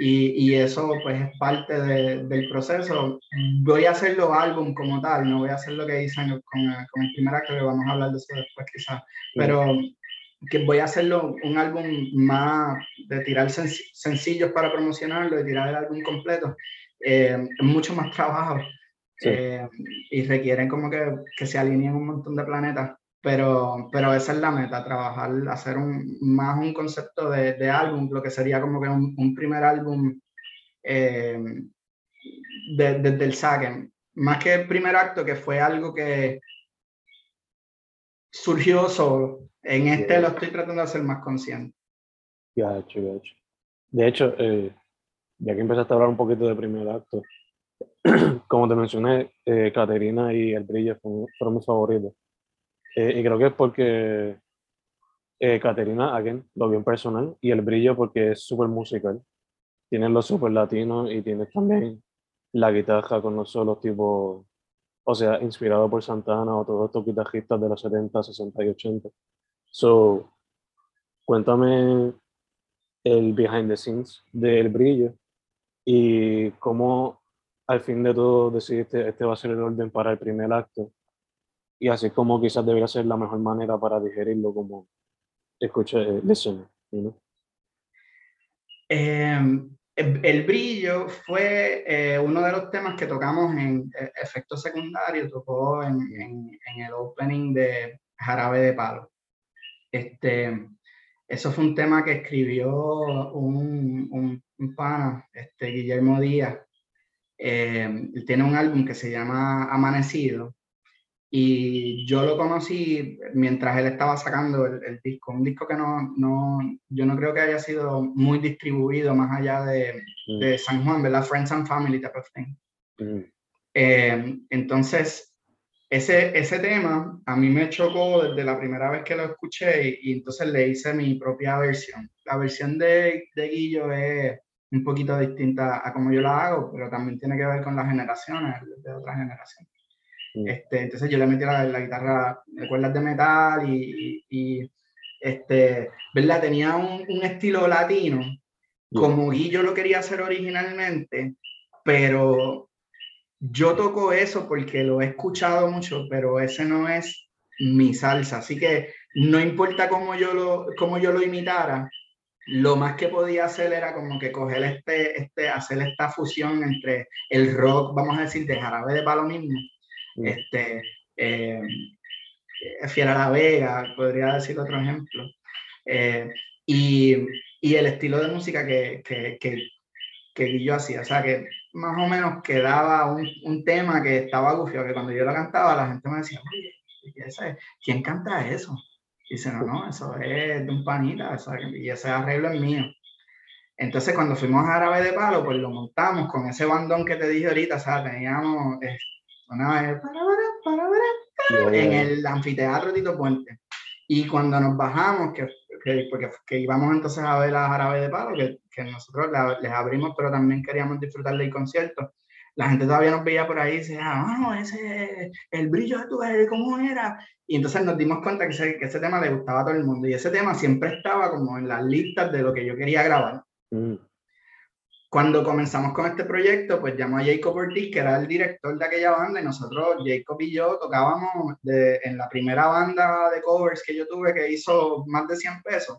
y, y, eso pues es parte del proceso. Voy a hacer los álbum como tal, no voy a hacer lo que hice con, con, el primer acto, que vamos a hablar de eso después quizás, pero que voy a hacerlo un álbum más de tirar sencillos para promocionarlo, de tirar el álbum completo. Eh, es mucho más trabajo eh, y requieren como que, que se alineen un montón de planetas pero, pero esa es la meta, trabajar, hacer un, más un concepto de, de álbum, lo que sería como que un, un primer álbum eh, desde de, el saque. Más que el primer acto, que fue algo que surgió solo. En este lo estoy tratando de hacer más consciente. De hecho, eh, ya que empezaste a hablar un poquito de primer acto, [clears throat] como te mencioné, eh, Caterina y El Brillo fueron, fueron mis favoritos. Eh, y creo que es porque eh, Caterina, again, lo vio en personal, y el brillo porque es súper musical. Tienen los súper latinos y tienes también la guitarra con los solos tipo, o sea, inspirado por Santana o todos estos guitarristas de los 70, 60 y 80. So, cuéntame el behind the scenes del brillo y cómo al fin de todo decidiste este va a ser el orden para el primer acto y así como quizás debería ser la mejor manera para digerirlo como escuchar, eh, listen, em, el, brillo fue eh, uno de los temas que tocamos en eh, efecto secundario, tocó en, en, el opening de Jarabe de Palo. Este, eso fue un tema que escribió un, un, un pana, este, Guillermo Díaz. él tiene un álbum que se llama Amanecido y yo lo conocí mientras él estaba sacando el, disco, un disco que no, no, yo no creo que haya sido muy distribuido más allá de, mm. de San Juan, ¿verdad? Friends and Family type of thing. Mm. Eh, entonces, ese, ese tema a mí me chocó desde la primera vez que lo escuché y, entonces le hice mi propia versión. La versión de, de Guillo es un poquito distinta a como yo la hago, pero también tiene que ver con las generaciones, de otras generaciones. Este, entonces yo le metí la, la guitarra de cuerdas de metal y, y, este, ¿verdad? Tenía un, un estilo latino, como Guillo lo quería hacer originalmente, pero yo toco eso porque lo he escuchado mucho, pero ese no es mi salsa, así que no importa cómo yo lo, cómo yo lo imitara, lo más que podía hacer era como que coger este, este, hacer esta fusión entre el rock, vamos a decir, de jarabe de palo mismo, este, eh, Fiera la Vega, podría decir otro ejemplo. Eh, y, y, el estilo de música que, que, que, que, yo hacía, o sea, que más o menos quedaba un, un tema que estaba gufio, que cuando yo lo cantaba la gente me decía, oye, ¿quién canta eso? Y dice, no, no, eso es de un panita, y ese arreglo es mío. Entonces, cuando fuimos a Árabe de Palo, pues lo montamos con ese bandón que te dije ahorita, ¿sabes? Teníamos eh, una vez en el anfiteatro Tito Puente. Y cuando nos bajamos, que, que, porque, que íbamos entonces a ver a Árabe de Palo, que, que nosotros les abrimos, pero también queríamos disfrutar del concierto, la gente todavía nos veía por ahí y decía, ah, ese, el brillo de tu ¿cómo era? Y entonces nos dimos cuenta que ese, que ese tema le gustaba a todo el mundo. Y ese tema siempre estaba como en las listas de lo que yo quería grabar. Mm. Cuando comenzamos con este proyecto, pues llamó a Jacob Ortiz, que era el director de aquella banda, y nosotros, Jacob y yo, tocábamos de, en la primera banda de covers que yo tuve, que hizo más de 100 pesos,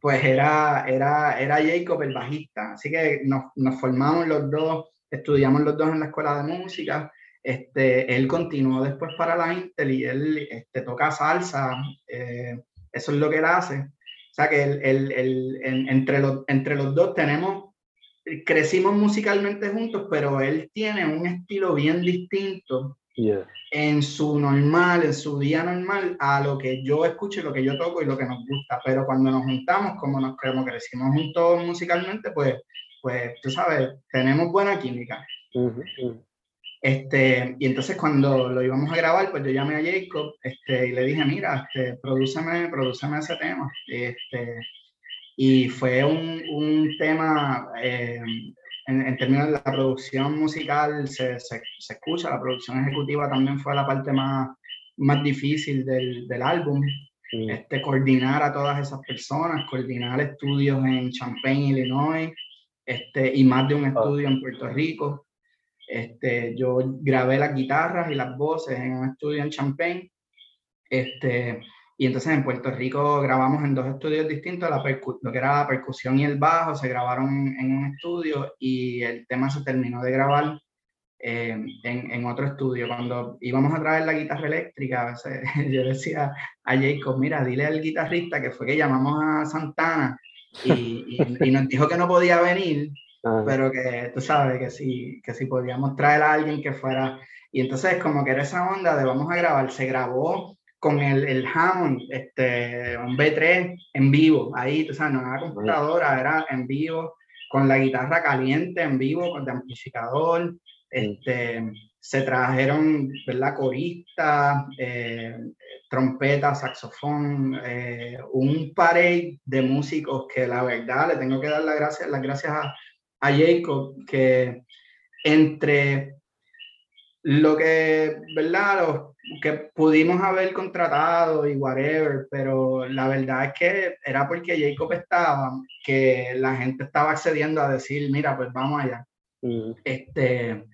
pues era, era, era Jacob el bajista. Así que nos, nos formamos los dos, estudiamos los dos en la escuela de música. Este, él continuó después para la Intel y él este, toca salsa, eh, eso es lo que él hace. O sea que el, el, el, entre, los, entre los dos tenemos crecimos musicalmente juntos, pero él tiene un estilo bien distinto en su normal, en su día normal, a lo que yo escucho lo que yo toco y lo que nos gusta. Pero cuando nos juntamos, como nos como crecimos juntos musicalmente, pues, pues tú sabes, tenemos buena química. Este, y entonces cuando lo íbamos a grabar, pues yo llamé a Jacob este, y le dije, mira, este, prodúceme, ese tema. Este, y fue un, un tema, eh, en, términos de la producción musical, se, se, se, escucha, la producción ejecutiva también fue la parte más, más difícil del, del álbum. Este, coordinar a todas esas personas, coordinar estudios en Champaign, Illinois, este, y más de un ah. estudio en Puerto Rico. Este, yo grabé las guitarras y las voces en un estudio en Champaign. Este, y entonces en Puerto Rico grabamos en dos estudios distintos, la lo que era la percusión y el bajo se grabaron en un estudio y el tema se terminó de grabar eh, en, en, otro estudio. Cuando íbamos a traer la guitarra eléctrica, a veces [laughs] yo decía a Jacob, mira, dile al guitarrista que fue que llamamos a Santana y, y, nos dijo que no podía venir, ah. pero que tú sabes que sí, que si podíamos traer a alguien que fuera... Y entonces como que era esa onda de vamos a grabar, se grabó con el, el Hammond, este, un B3 en vivo, ahí, tú sabes, no era computadora, era en vivo, con la guitarra caliente en vivo, con el amplificador, este, se trajeron, ¿verdad? Coristas, eh, trompeta, saxofón, eh, un parade de músicos que la verdad le tengo que dar las gracias, las gracias a, a Jacob, que entre lo que, ¿verdad? Los que pudimos haber contratado y whatever, pero la verdad es que era porque Jacob estaba, que la gente estaba accediendo a decir, mira, pues vamos allá. Mm. Este,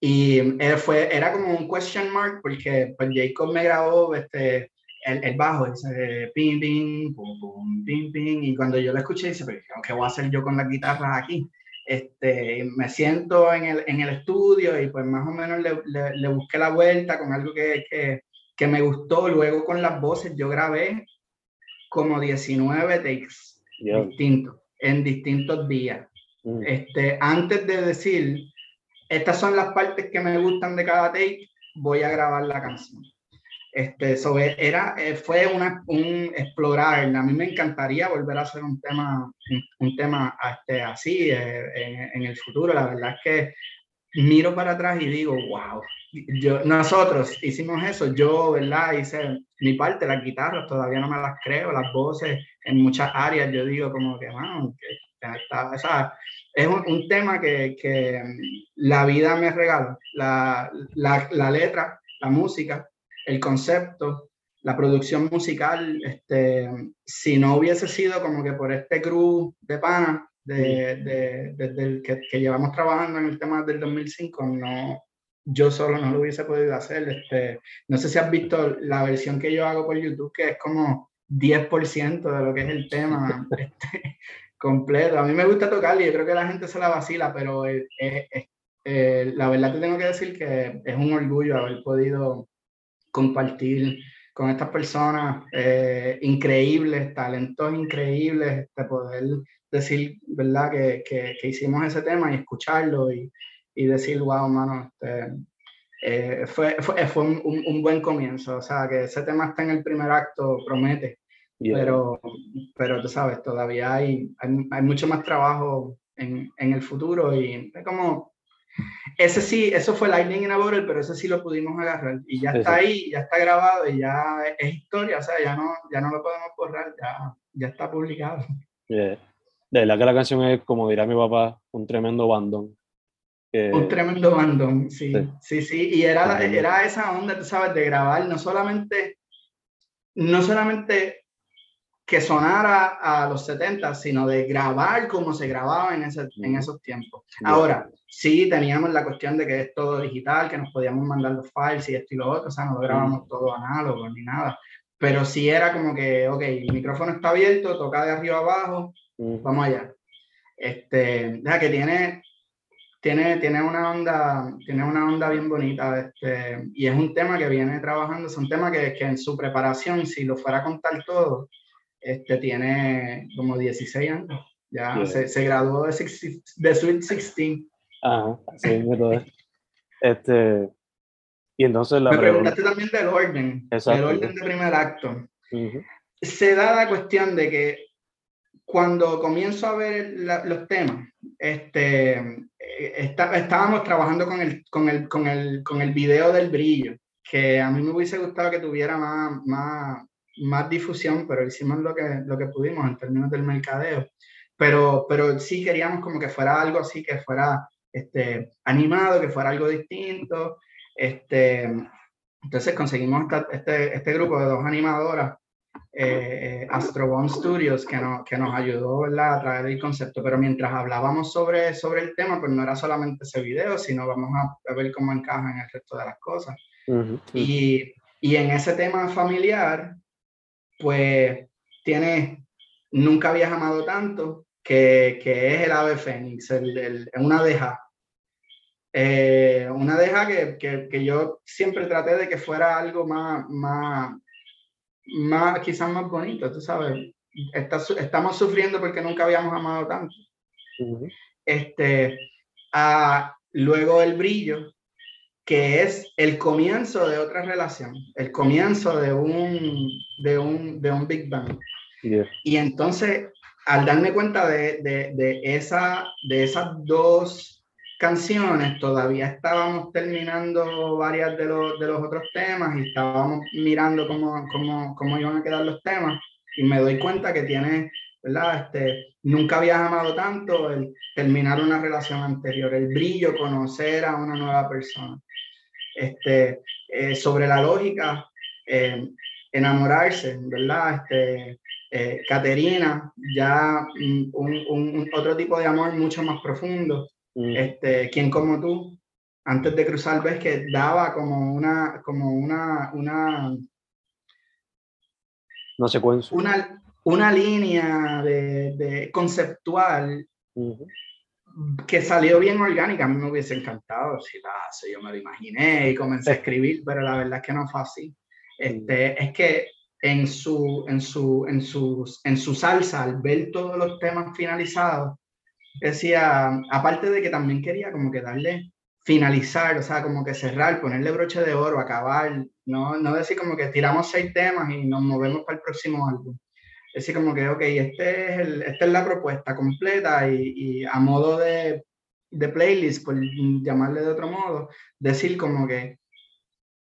y fue, era como un question mark porque pues Jacob me grabó este, el, el bajo, ese ping, ping, pum, pum, ping, ping, y cuando yo lo escuché, dice, ¿qué voy a hacer yo con las guitarras aquí? Este, me siento en el, en el, estudio y pues más o menos le, le, busqué la vuelta con algo que, que, que, me gustó. Luego con las voces yo grabé como 19 takes distintos en distintos días. Mm. Este, antes de decir, estas son las partes que me gustan de cada take, voy a grabar la canción. Este, sobre, era, eh, fue una, un explorar. A mí me encantaría volver a hacer un tema, un, tema este, así eh, en, en, el futuro. La verdad es que miro para atrás y digo, wow, yo, nosotros hicimos eso. Yo, ¿verdad? Hice mi parte, las guitarras, todavía no me las creo, las voces en muchas áreas. Yo digo, como que, bueno, que, está, o sea, es un, un, tema que, que la vida me regala. La, la, la letra, la música, el concepto, la producción musical, este, si no hubiese sido como que por este crew de pana, de, desde el que, que, llevamos trabajando en el tema del 2005, no, yo solo no lo hubiese podido hacer. Este, no sé si has visto la versión que yo hago por YouTube, que es como 10% de lo que es el tema [laughs] este, completo. A mí me gusta tocar y yo creo que la gente se la vacila, pero eh, eh, la verdad te tengo que decir que es un orgullo haber podido compartir con estas personas eh, increíbles, talentos increíbles, de este, poder decir, ¿verdad?, que, que, hicimos ese tema y escucharlo y, y decir, wow, mano, este, eh, fue, fue, fue un, un, buen comienzo. O sea, que ese tema está en el primer acto, promete. Pero, pero tú sabes, todavía hay, hay, hay, mucho más trabajo en, en el futuro y es como, ese sí, eso fue Lightning in a Bottle, pero ese sí lo pudimos agarrar. Y ya está ahí, ya está grabado y ya es historia, o sea, ya no, ya no lo podemos borrar, ya, ya está publicado. De verdad que la canción es, como dirá mi papá, un tremendo bandón. Un tremendo bandón, sí, sí, sí, y era, era esa onda, tú sabes, de grabar, no solamente, no solamente que sonara a los 70, sino de grabar como se grababa en, ese, en esos tiempos. Ahora, sí teníamos la cuestión de que es todo digital, que nos podíamos mandar los files y esto y lo otro, o sea, no lo grabamos todo análogo ni nada, pero sí era como que, ok, el micrófono está abierto, toca de arriba abajo, vamos allá. Este, ya que tiene, tiene, tiene, una onda, tiene una onda bien bonita este, y es un tema que viene trabajando, es un tema que, que en su preparación, si lo fuera a contar todo, este, tiene como 16 años, ya se, se, graduó de, de Sweet 16. Ajá, sí, [laughs] Este, y entonces la Me preguntaste también del orden, Exacto. el orden de primer acto. Se da la cuestión de que cuando comienzo a ver los temas, este, eh, estábamos trabajando con el, con, el, con, el, con el video del brillo, que a mí me hubiese gustado que tuviera más, más, más difusión, pero hicimos lo que, lo que pudimos en términos del mercadeo. Pero, pero sí queríamos como que fuera algo así, que fuera este, animado, que fuera algo distinto. Este, entonces conseguimos este, este grupo de dos animadoras eh, Astrobomb Studios que, no, que nos ayudó ¿verdad? a traer el concepto, pero mientras hablábamos sobre, sobre el tema, pues no era solamente ese video, sino vamos a, ver cómo encaja en el resto de las cosas. Y, y, en ese tema familiar, pues tiene Nunca habías amado tanto, que, que es el ave fénix, el, el, una deja. Eh, una deja que, que, que, yo siempre traté de que fuera algo más, más, más, quizás más bonito, tú sabes. estamos sufriendo porque nunca habíamos amado tanto. este, a, luego el brillo, que es el comienzo de otra relación, el comienzo de un, de un, de un Big Bang. Y entonces, al darme cuenta de, de, de, esa, de esas dos canciones, todavía estábamos terminando varias de los, de los otros temas y estábamos mirando cómo, cómo, cómo, iban a quedar los temas y me doy cuenta que tiene, ¿verdad? Este, nunca habías amado tanto el terminar una relación anterior, el brillo, conocer a una nueva persona. Este, eh, sobre la lógica, eh, enamorarse, ¿verdad? Este, eh, Caterina, ya un, un, otro tipo de amor mucho más profundo. Mm. Este, ¿Quién como tú? Antes de cruzar, ves que daba como una, como una, una, una secuencia. Una, una línea de, de conceptual que salió bien orgánica. A mí me hubiese encantado si la hace, yo me lo imaginé y comencé a escribir, pero la verdad es que no fue así. Este, es que en su, en, su, en, su, en su salsa, al ver todos los temas finalizados, decía, aparte de que también quería como que darle, finalizar, o sea, como que cerrar, ponerle broche de oro, acabar, no, no decir como que tiramos seis temas y nos movemos para el próximo álbum. Decir como que, ok, este es el, esta es la propuesta completa y, y a modo de, de playlist, por llamarle de otro modo, decir como que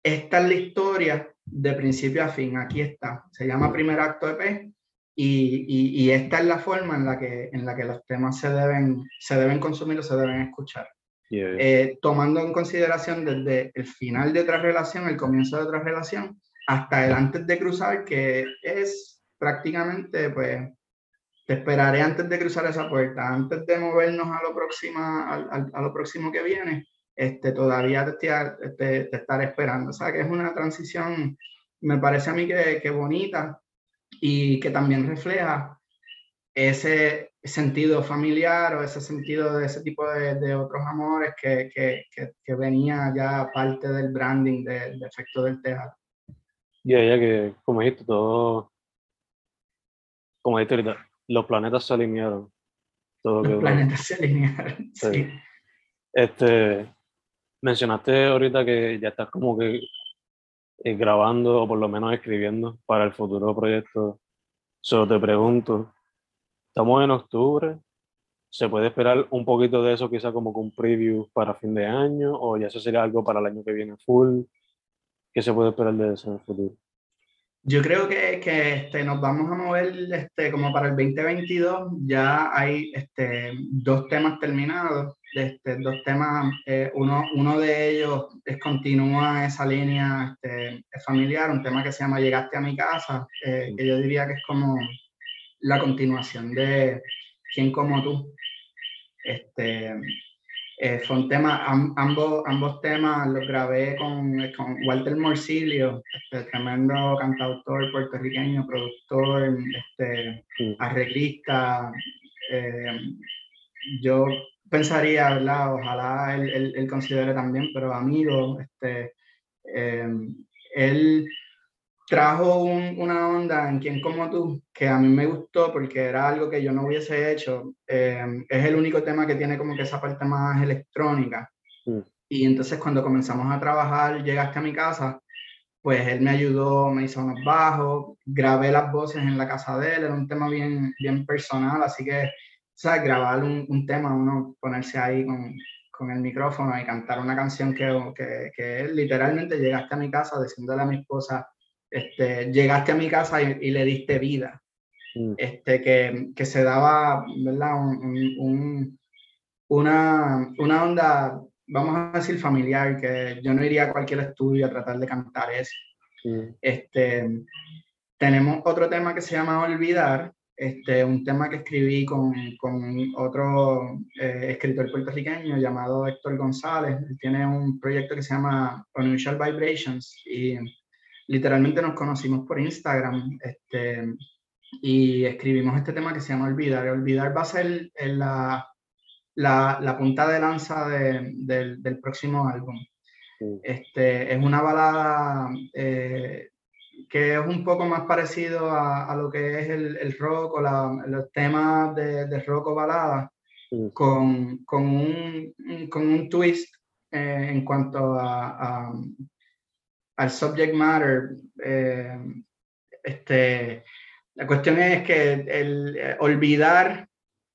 esta es la historia de principio a fin, aquí está. Se llama Primer Acto EP y, y, esta es la forma en la que, en la que los temas se deben, se deben consumir o se deben escuchar. Eh, tomando en consideración desde el final de otra relación, el comienzo de otra relación, hasta el antes de cruzar, que es prácticamente, pues, te esperaré antes de cruzar esa puerta, antes de movernos a lo, próxima, a, a, lo próximo que viene, este, todavía te, te, te, estaré esperando. O sea, que es una transición, me parece a mí que, que bonita, y que también refleja ese sentido familiar o ese sentido de ese tipo de, de otros amores que, que, que, venía ya parte del branding de, de efecto del teatro. Ya que, como dijiste, todo, como dijiste ahorita, los planetas se alinearon. Todo los planetas se alinearon, [laughs] sí. Este, mencionaste ahorita que ya estás como que eh, grabando o por lo menos escribiendo para el futuro proyecto. Solo te pregunto, estamos en octubre, ¿se puede esperar un poquito de eso quizá como con un preview para fin de año o ya eso sería algo para el año que viene full? ¿Qué se puede esperar de eso en el futuro? Yo creo que, que este, nos vamos a mover este, como para el 2022. Ya hay este, dos temas terminados, este, dos temas. Eh, uno, uno de ellos es, continúa esa línea este, familiar, un tema que se llama Llegaste a mi casa, eh, que yo diría que es como la continuación de ¿Quién como tú? Este, eh, son temas, ambos, ambos temas los grabé con, con Walter Morcilio, este tremendo cantautor puertorriqueño, productor, este, arreglista. Eh, yo pensaría, ¿verdad? Ojalá él, él, considere también, pero amigo, este, eh, él trajo una onda en Quien Como Tú que a mí me gustó porque era algo que yo no hubiese hecho. Eh, es el único tema que tiene como que esa parte más electrónica. Mm. Y entonces cuando comenzamos a trabajar, llegaste a mi casa, pues él me ayudó, me hizo unos bajos, grabé las voces en la casa de él, era un tema bien, bien personal, así que, sea, Grabar un, un tema, uno ponerse ahí con, con el micrófono y cantar una canción que, que, que él literalmente llegaste a mi casa diciéndole a mi esposa, este, llegaste a mi casa y, le diste vida. Mm. Este, que, que, se daba, ¿verdad? Un, una, una onda, vamos a decir, familiar, que yo no iría a cualquier estudio a tratar de cantar eso. Mm. Este, tenemos otro tema que se llama Olvidar, este, un tema que escribí con, con otro eh, escritor puertorriqueño llamado Héctor González. Él tiene un proyecto que se llama Unusual Vibrations y literalmente nos conocimos por Instagram este, y escribimos este tema que se llama Olvidar. Olvidar va a ser la, la, la punta de lanza de, del próximo álbum. Este, es una balada eh, que es un poco más parecido a, a lo que es el, el rock o la, los temas de, de, rock o balada, con, con, un, con un twist eh, en cuanto a, a, al subject matter, eh, este, la cuestión es que el, eh, olvidar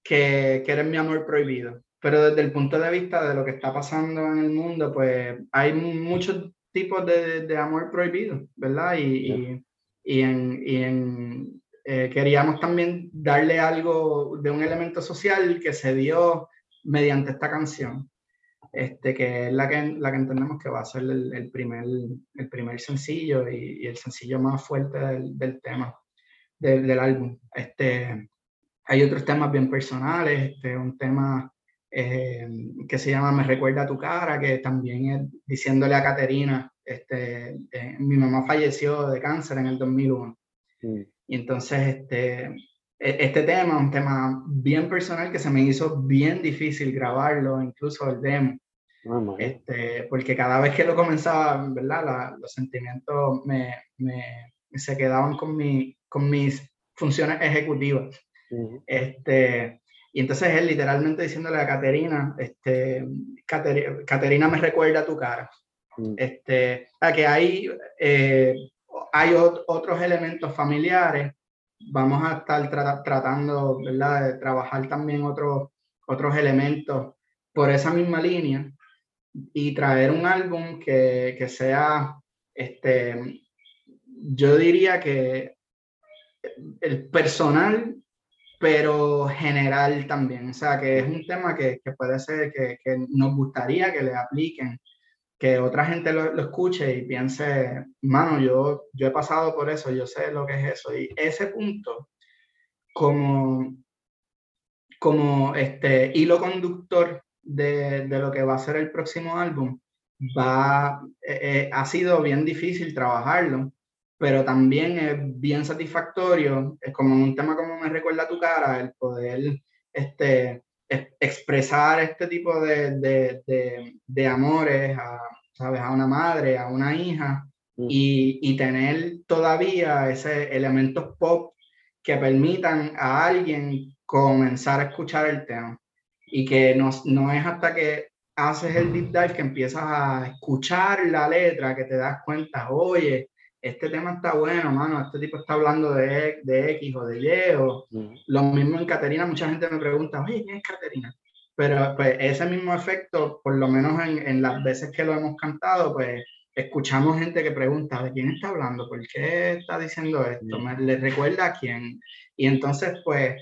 que, que, eres mi amor prohibido. Pero desde el punto de vista de lo que está pasando en el mundo, pues hay muchos tipos de, de amor prohibido, ¿verdad? Y, y, en, y en eh, queríamos también darle algo de un elemento social que se dio mediante esta canción este, que es la que, la que entendemos que va a ser el, el primer, el primer sencillo y, y, el sencillo más fuerte del, del tema, del, del, álbum. Este, hay otros temas bien personales, este, un tema eh, que se llama Me recuerda a tu cara, que también es diciéndole a Caterina, este, eh, mi mamá falleció de cáncer en el 2001. Mm. Y entonces, este, este tema, un tema bien personal que se me hizo bien difícil grabarlo, incluso el demo, ah, este, porque cada vez que lo comenzaba, ¿verdad? los sentimientos me, me, se quedaban con, mi, con mis funciones ejecutivas. este, y entonces él literalmente diciéndole a Caterina, este, Caterina me recuerda tu cara. Mm. Este, a que hay, eh, hay otros elementos familiares vamos a estar tratando ¿verdad? de trabajar también otros otros elementos por esa misma línea y traer un álbum que, que sea, este, yo diría que el personal, pero general también. O sea, que es un tema que, que puede ser que, que, nos gustaría que le apliquen que otra gente lo, escuche y piense, mano, yo, yo he pasado por eso, yo sé lo que es eso. Y ese punto, como, como este hilo conductor de, de lo que va a ser el próximo álbum, va, eh, eh, ha sido bien difícil trabajarlo, pero también es bien satisfactorio, es como un tema como me recuerda tu cara, el poder este, expresar este tipo de, de, de, de amores a, ¿sabes? a una madre, a una hija, mm. y, y, tener todavía ese elementos pop que permitan a alguien comenzar a escuchar el tema. Y que no, no es hasta que haces el deep dive, que empiezas a escuchar la letra, que te das cuenta, oye, este tema está bueno, mano, este tipo está hablando de, de X o de Y, o lo mismo en Caterina, mucha gente me pregunta, oye, ¿quién es Caterina? Pero pues ese mismo efecto, por lo menos en, en las veces que lo hemos cantado, pues escuchamos gente que pregunta, ¿de quién está hablando? ¿Por qué está diciendo esto? ¿Me, ¿Le recuerda a quién? Y entonces, pues,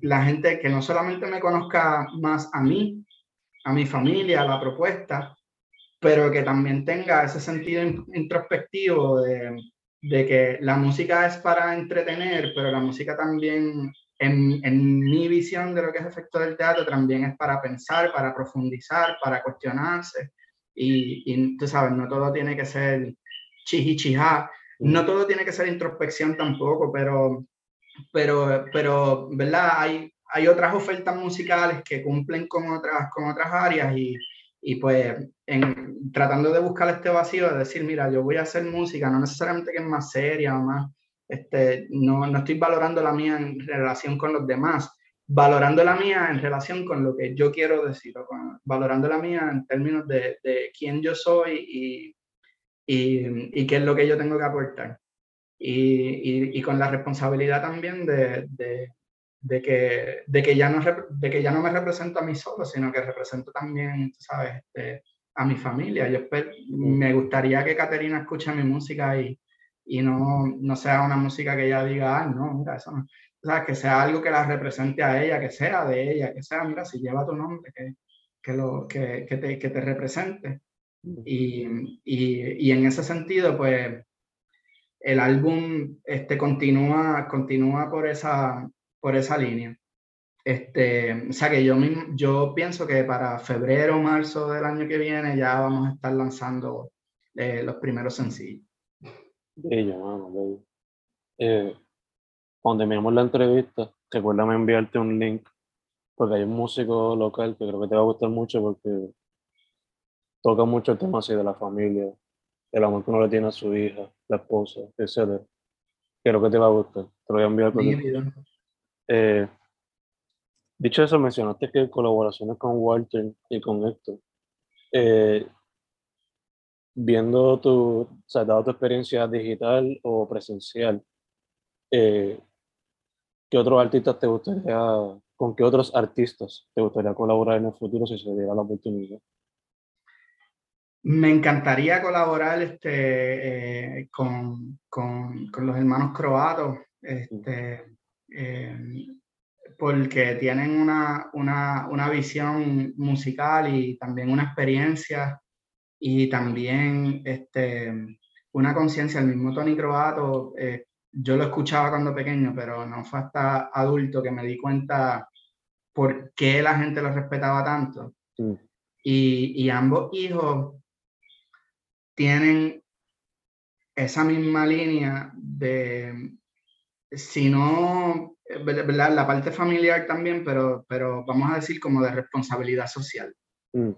la gente que no solamente me conozca más a mí, a mi familia, a la propuesta, pero que también tenga ese sentido introspectivo de, de que la música es para entretener, pero la música también, en, en, mi visión de lo que es efecto del teatro, también es para pensar, para profundizar, para cuestionarse. Y, y tú sabes, no todo tiene que ser chihichijá, no todo tiene que ser introspección tampoco, pero, pero, pero ¿verdad? Hay, hay otras ofertas musicales que cumplen con otras, con otras áreas y, y pues en, tratando de buscar este vacío, de decir, mira, yo voy a hacer música, no necesariamente que es más seria o más, este, no, no estoy valorando la mía en relación con los demás, valorando la mía en relación con lo que yo quiero decir, o valorando la mía en términos de, de quién yo soy y, y, y, qué es lo que yo tengo que aportar. Y, y con la responsabilidad también de, de de que, de que, ya no, de que ya no me represento a mí solo, sino que represento también, ¿sabes? Este, a mi familia. Yo me gustaría que Caterina escuche mi música y, y no, no sea una música que ella diga, ah, no, mira, eso no. O sea, que sea algo que la represente a ella, que sea de ella, que sea, mira, si lleva tu nombre, que, que, lo, que, que, te, que te represente. Y, y, y, en ese sentido, pues, el álbum este, continúa, continúa por esa, por esa línea. Este, o sea que yo, yo pienso que para febrero o marzo del año que viene ya vamos a estar lanzando eh, los primeros sencillos. Bello, mano, bello. Eh, cuando terminemos la entrevista, recuérdame enviarte un link, porque hay un músico local que creo que te va a gustar mucho porque toca mucho el tema así de la familia, el amor que uno le tiene a su hija, la esposa, etc. Creo que te va a gustar. Te lo voy a enviar. Porque... Eh, dicho eso, mencionaste que colaboraciones con Walter y con Héctor. Eh, viendo tu, o sea, dado tu experiencia digital o presencial, eh, ¿qué otros artistas te gustaría, con qué otros artistas te gustaría colaborar en el futuro si se diera la oportunidad? Me encantaría colaborar este, con, con, con, los hermanos croatos. Este, eh, porque tienen una, una, una, visión musical y también una experiencia y también este, una conciencia. El mismo Tony Croato, eh, yo lo escuchaba cuando pequeño, pero no fue hasta adulto que me di cuenta por qué la gente lo respetaba tanto. Y, y ambos hijos tienen esa misma línea de, si no, ¿verdad? la parte familiar también, pero, pero vamos a decir como de responsabilidad social. Mm.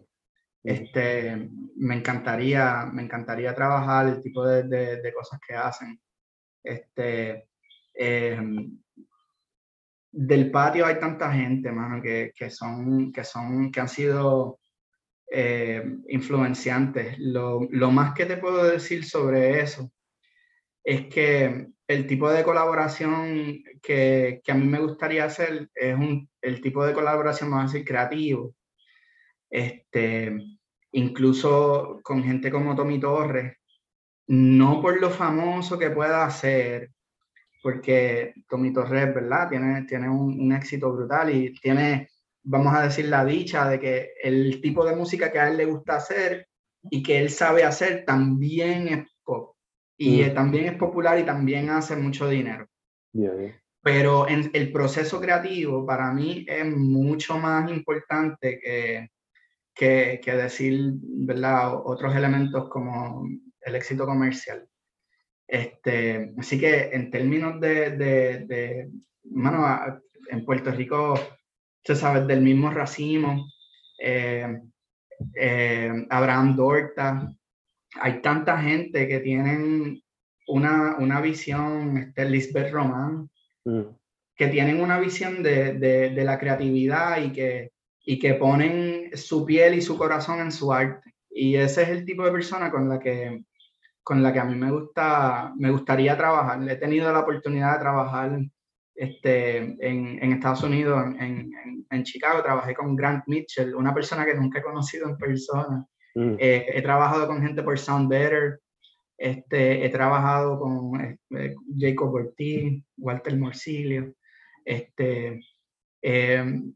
Este, me encantaría, me encantaría trabajar el tipo de, de, cosas que hacen. Este, em, del patio hay tanta gente, mano, que, que, son, que, son, que han sido eh, influenciantes. Lo, lo, más que te puedo decir sobre eso es que el tipo de colaboración que, que, a mí me gustaría hacer es un, el tipo de colaboración, más a creativo. Este, incluso con gente como Tommy Torres, no por lo famoso que pueda hacer, porque Tommy Torres, ¿verdad? Tiene, tiene un, éxito brutal y tiene, vamos a decir, la dicha de que el tipo de música que a él le gusta hacer y que él sabe hacer también es pop y mm. también es popular y también hace mucho dinero. Pero en el proceso creativo para mí es mucho más importante que, que, que, decir ¿verdad? otros elementos como el éxito comercial. Este, así que en términos de, de, de bueno, en Puerto Rico, se sabe del mismo racimo, eh, eh, Abraham Dorta, hay tanta gente que tienen una, una visión, este, Lisbeth Román, mm. que tienen una visión de, de, de, la creatividad y que, y que ponen su piel y su corazón en su arte. Y ese es el tipo de persona con la que, con la que a mí me, gusta, me gustaría trabajar. He tenido la oportunidad de trabajar este, en, en Estados Unidos, en, en, Chicago, trabajé con Grant Mitchell, una persona que nunca he conocido en persona. Mm. Eh, he trabajado con gente por Sound Better, este, he trabajado con eh, Jacob Ortiz, Walter Morcilio, este, em,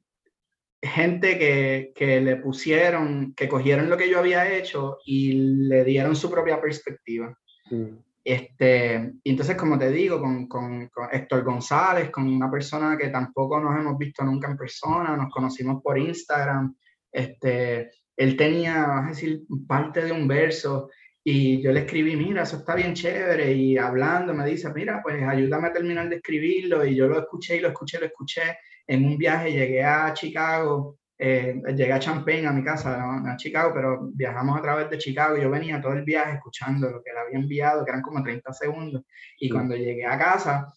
gente que, que, le pusieron, que cogieron lo que yo había hecho y le dieron su propia perspectiva. Mm. Este, y entonces, como te digo, con, con, Héctor González, con una persona que tampoco nos hemos visto nunca en persona, nos conocimos por Instagram, este, él tenía, vamos a decir, parte de un verso y yo le escribí, mira, eso está bien chévere, y hablando me dice, mira, pues ayúdame a terminar de escribirlo, y yo lo escuché y lo escuché, lo escuché, en un viaje llegué a Chicago, eh, llegué a Champaign, a mi casa, a Chicago, pero viajamos a través de Chicago. Yo venía todo el viaje escuchando lo que él había enviado, que eran como 30 segundos. Y cuando llegué a casa,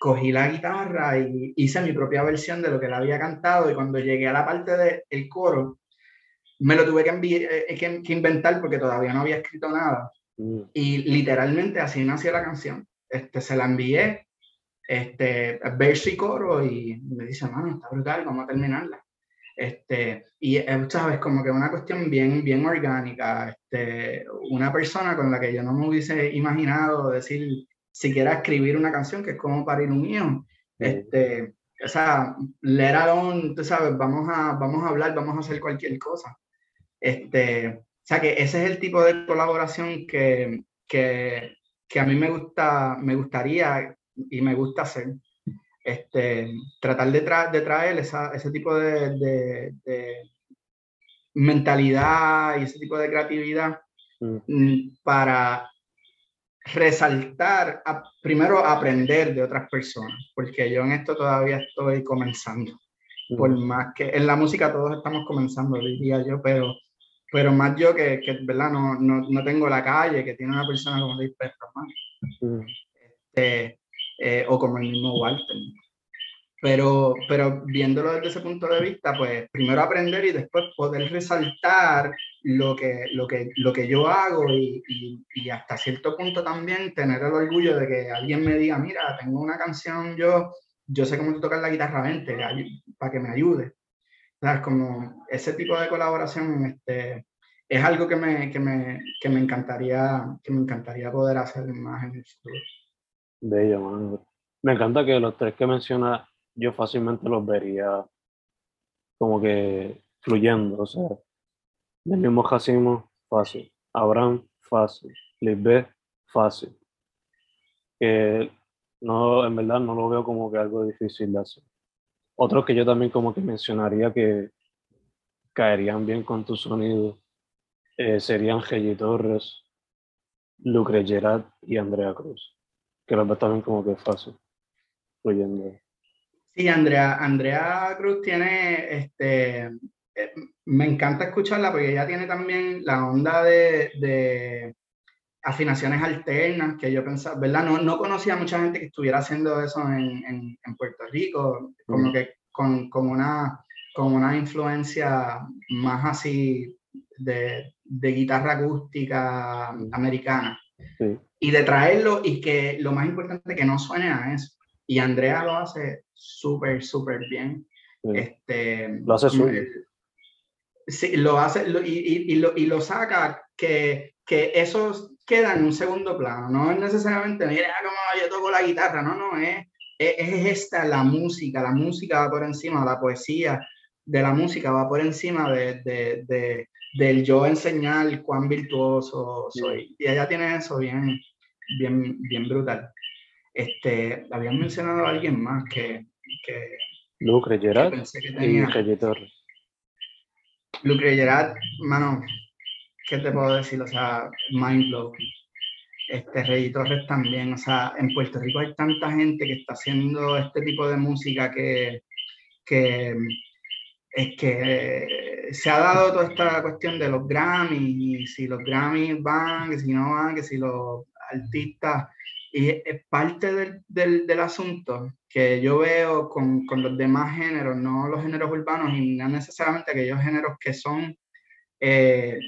cogí la guitarra y hice mi propia versión de lo que él había cantado. Y cuando llegué a la parte del coro, me lo tuve que, eh, que, que, inventar porque todavía no había escrito nada. Mm. Y literalmente así nació la canción. Este, se la envié, este, verso y coro, y me dice, mano, está brutal, vamos a terminarla. Este, y eh, sabes, como que una cuestión bien, bien orgánica, este, una persona con la que yo no me hubiese imaginado decir siquiera escribir una canción que es como parir un hijo. Este, o sea, let alone, tú sabes, vamos a, vamos a hablar, vamos a hacer cualquier cosa. Este, o sea, que ese es el tipo de colaboración que, que, que a mí me gusta, me gustaría y me gusta hacer este, tratar de, de traer ese tipo de, mentalidad y ese tipo de creatividad mm. Mm, para resaltar, primero aprender de otras personas, porque yo en esto todavía estoy comenzando. Mm. Por más que en la música todos estamos comenzando, diría yo, pero, pero más yo que, que ¿verdad? No, no, no, tengo la calle, que tiene una persona como Luis Pedro, este, eh, o como el mismo Walter. Pero, pero viéndolo desde ese punto de vista, pues primero aprender y después poder resaltar lo que, lo que, lo que yo hago y, y, hasta cierto punto también tener el orgullo de que alguien me diga, mira, tengo una canción, yo, yo sé cómo tocar la guitarra, vente, para que me ayude. ¿Sabes? Como ese tipo de colaboración este, es algo que me, que me, que me, encantaría, que me encantaría poder hacer más en el futuro. Bello, man. Me encanta que los tres que mencionas, yo fácilmente los vería como que fluyendo, o sea, el mismo Jacimo, fácil, Abraham, fácil, Lisbeth, fácil. No, en verdad no lo veo como que algo difícil de hacer. Otros que yo también como que mencionaría que caerían bien con tu sonido eh, serían Gelly Torres, Lucre Gerard y Andrea Cruz que los también como que fácil, fluyendo. Sí, Andrea, Andrea Cruz tiene, este, eh, me encanta escucharla porque ella tiene también la onda de afinaciones alternas que yo pensaba, ¿verdad? No, no conocía a mucha gente que estuviera haciendo eso en, en, en Puerto Rico, como mm. que con, con, una, con una influencia más así de, de guitarra acústica mm. americana. Sí y de traerlo y que lo más importante que no suene a eso. Y Andrea lo hace súper, súper bien. Este, lo hace súper. Sí, lo hace y, y, lo, y lo saca que, que eso queda en un segundo plano. No es necesariamente, mira cómo yo toco la guitarra. No, no, es, es, esta la música. La música va por encima, la poesía de la música va por encima de, de, de del yo enseñar cuán virtuoso soy. Y ella tiene eso bien, bien, bien brutal. Este, habían mencionado a alguien más que... que Lucre Gerard y Reggie Torres. Lucre Gerard, mano, ¿qué te puedo decir? O sea, mind blow. Este, Reggie Torres también, o sea, en Puerto Rico hay tanta gente que está haciendo este tipo de música que, que es que se ha dado toda esta cuestión de los Grammys, y si los Grammys van, que si no van, que si los artistas. Y es parte del, del, del, asunto que yo veo con, con, los demás géneros, no los géneros urbanos y no necesariamente aquellos géneros que son eh,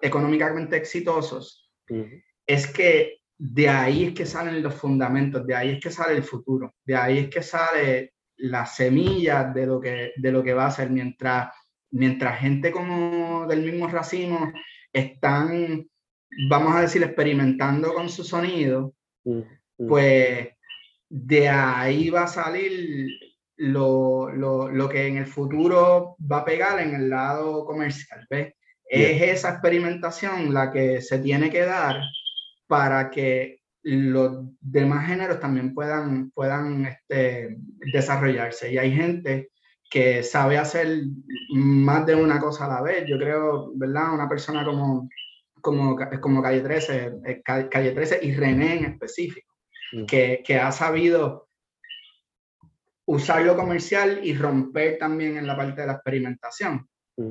económicamente exitosos, es que de ahí es que salen los fundamentos, de ahí es que sale el futuro, de ahí es que sale la semilla de lo que, de lo que va a ser mientras, mientras gente como del mismo racimo están, vamos a decir, experimentando con su sonido, pues de ahí va a salir lo, lo, lo, que en el futuro va a pegar en el lado comercial. ¿ves? Es esa experimentación la que se tiene que dar para que los demás géneros también puedan, puedan este, desarrollarse. Y hay gente que sabe hacer más de una cosa a la vez. Yo creo, ¿verdad? Una persona como, como, como Calle 13, eh, Calle 13 y René en específico, mm. que, que ha sabido usar lo comercial y romper también en la parte de la experimentación.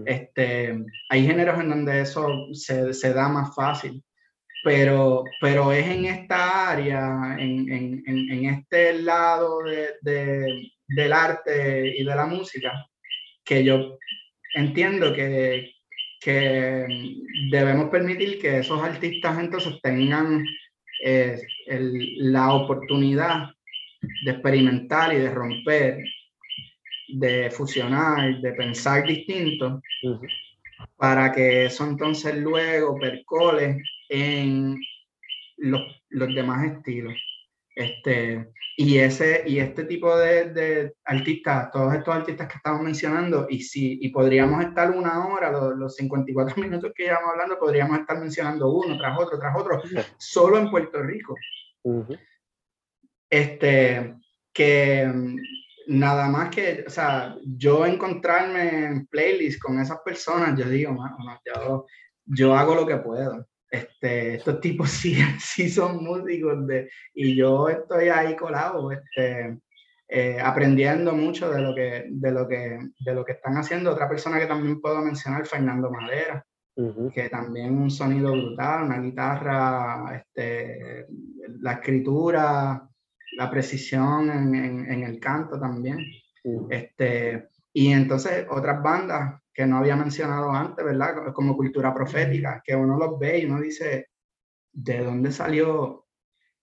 Este, hay géneros en donde eso se, se da más fácil pero, pero es en esta área, en, en, en este lado de, de, del arte y de la música, que yo entiendo que, que debemos permitir que esos artistas entonces tengan eh, el, la oportunidad de experimentar y de romper, de fusionar, de pensar distinto, para que eso entonces luego percole en los, los demás estilos. Este, y, ese, y este tipo de, de, artistas, todos estos artistas que estamos mencionando, y, si, y podríamos estar una hora, los, los [laughs] 54 minutos que llevamos hablando, podríamos estar mencionando uno tras otro, tras otro, solo en Puerto Rico. Este, que nada más que, o sea, yo encontrarme en playlist con esas personas, yo digo, yo, yo hago lo que puedo. Este, estos tipos [laughs] sí, sí son músicos de, y yo estoy ahí colado, este, eh, aprendiendo mucho de lo, que, de, lo que, de lo que están haciendo. Otra persona que también puedo mencionar, Fernando Madera, que también un sonido brutal, una guitarra, este, la escritura, la precisión en, en, en el canto también. este, y entonces otras bandas que no había mencionado antes, ¿verdad? Como cultura profética, que uno los ve y uno dice, ¿de dónde salió?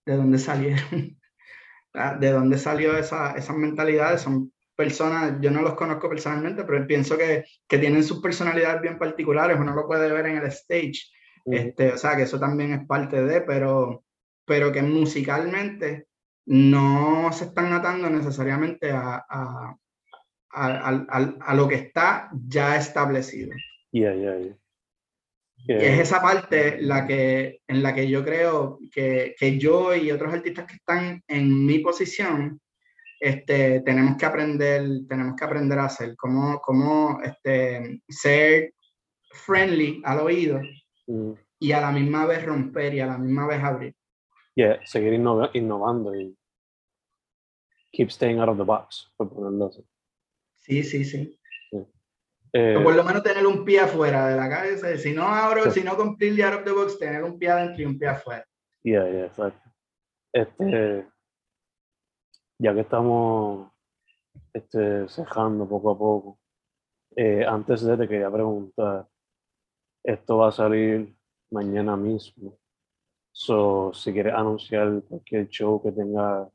¿De dónde salieron? [laughs] Ah, ¿De dónde salió esa, esas mentalidades? Son personas, yo no los conozco personalmente, pero pienso que, que tienen sus personalidades bien particulares, uno lo puede ver en el stage, este, o sea, que eso también es parte de, pero, pero que musicalmente no se están atando necesariamente a, a, a, lo que está ya establecido. Y es esa parte la que, en la que yo creo que, que, yo y otros artistas que están en mi posición este, tenemos que aprender, tenemos que aprender a hacer, cómo, cómo este, ser friendly al oído mm. y a la misma vez romper y a la misma vez abrir. Yeah, seguir innovando y keep staying out of the box, por ponerlo así. Sí, sí, sí. Eh, por lo menos tener un pie afuera de la cabeza. Si no abro, si no cumplir out of the box, tener un pie adentro y un pie afuera. Yeah, yeah, exacto. Este, ya que estamos este, cejando poco a poco, eh, antes de te quería preguntar, esto va a salir mañana mismo. So, si quieres anunciar cualquier show que tenga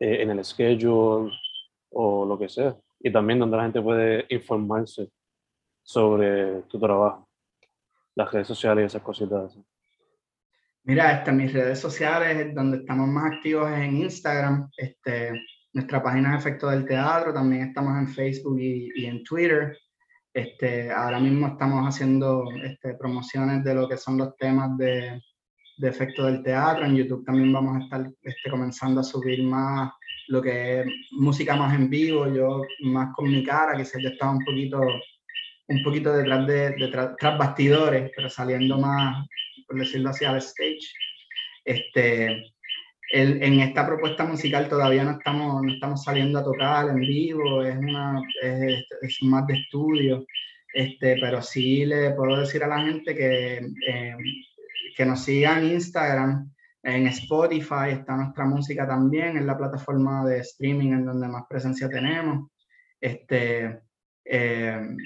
eh, en el schedule o lo que sea y también donde la gente puede informarse sobre tu trabajo, las redes sociales y esas cositas. Mira, este, mis redes sociales, donde estamos más activos es en Instagram, este, nuestra página es Efecto del Teatro, también estamos en Facebook y, y en Twitter. Este, ahora mismo estamos haciendo este, promociones de lo que son los temas de, de Efecto del Teatro. En YouTube también vamos a estar este, comenzando a subir más lo que es música más en vivo, yo más con mi cara, quizás yo estaba un poquito, un poquito detrás de, tras bastidores, pero saliendo más, por decirlo así, al stage. Este, el, en esta propuesta musical todavía no estamos, no estamos saliendo a tocar en vivo, es, una, es, es más de estudio, este, pero sí le puedo decir a la gente que, eh, que nos siga en Instagram, En Spotify está nuestra música también, en la plataforma de streaming en donde más presencia tenemos. Este, eh,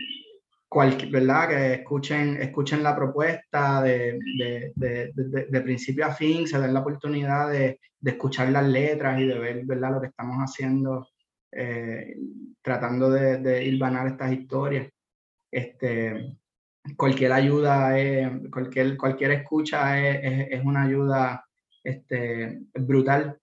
¿verdad? Que escuchen, escuchen la propuesta de, de, de, de, principio a fin, se den la oportunidad de, escuchar las letras y de ver, ¿verdad? Lo que estamos haciendo, eh, tratando de hilvanar estas historias. Este, cualquier ayuda, cualquier, cualquier escucha es, es, una ayuda este, brutal.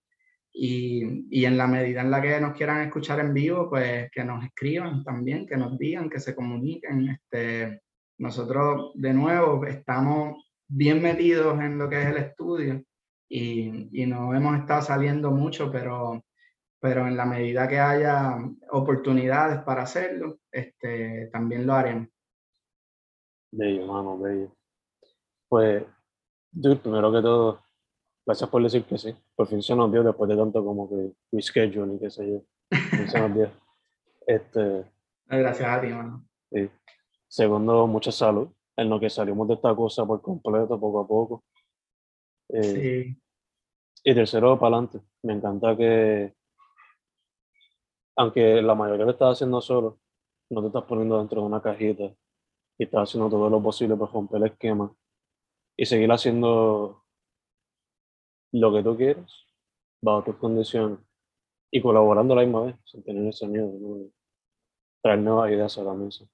Y, y, en la medida en la que nos quieran escuchar en vivo, pues que nos escriban también, que nos digan, que se comuniquen. Este, nosotros, de nuevo, estamos bien metidos en lo que es el estudio y, y no hemos estado saliendo mucho, pero, pero en la medida que haya oportunidades para hacerlo, este, también lo haremos. Bello, mano, bello. Pues, yo primero que todo, gracias por decir que sí. Por fin se nos dio después de tanto como que reschedule y qué sé yo. se nos dio. Este, gracias a ti, mano. Sí. Segundo, mucha salud en lo que salimos de esta cosa por completo, poco a poco. Eh, sí. Y tercero, para adelante. Me encanta que, aunque la mayoría lo estás haciendo solo, no te estás poniendo dentro de una cajita y estás haciendo todo lo posible para romper el esquema y seguir haciendo lo que tú quieres bajo tus condiciones y colaborando a la misma vez, sin tener ese miedo, ¿no? traer nuevas ideas a la mesa,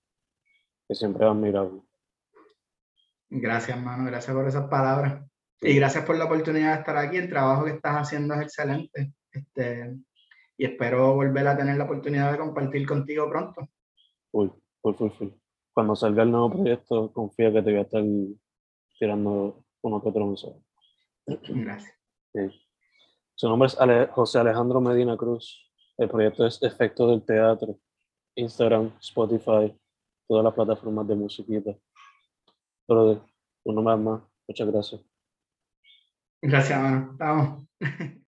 que siempre es admirable. Gracias, hermano, gracias por esas palabras. Y gracias por la oportunidad de estar aquí. El trabajo que estás haciendo es excelente. Este, y espero volver a tener la oportunidad de compartir contigo pronto. Uy, full, full, full cuando salga el nuevo proyecto, confía que te voy a estar tirando uno que otro mensaje. Gracias. Su nombre es José Alejandro Medina Cruz. El proyecto es Efecto del Teatro. Instagram, Spotify, todas las plataformas de musiquita. Pero uno más más. Muchas gracias. Gracias, hermano. Vamos. [laughs]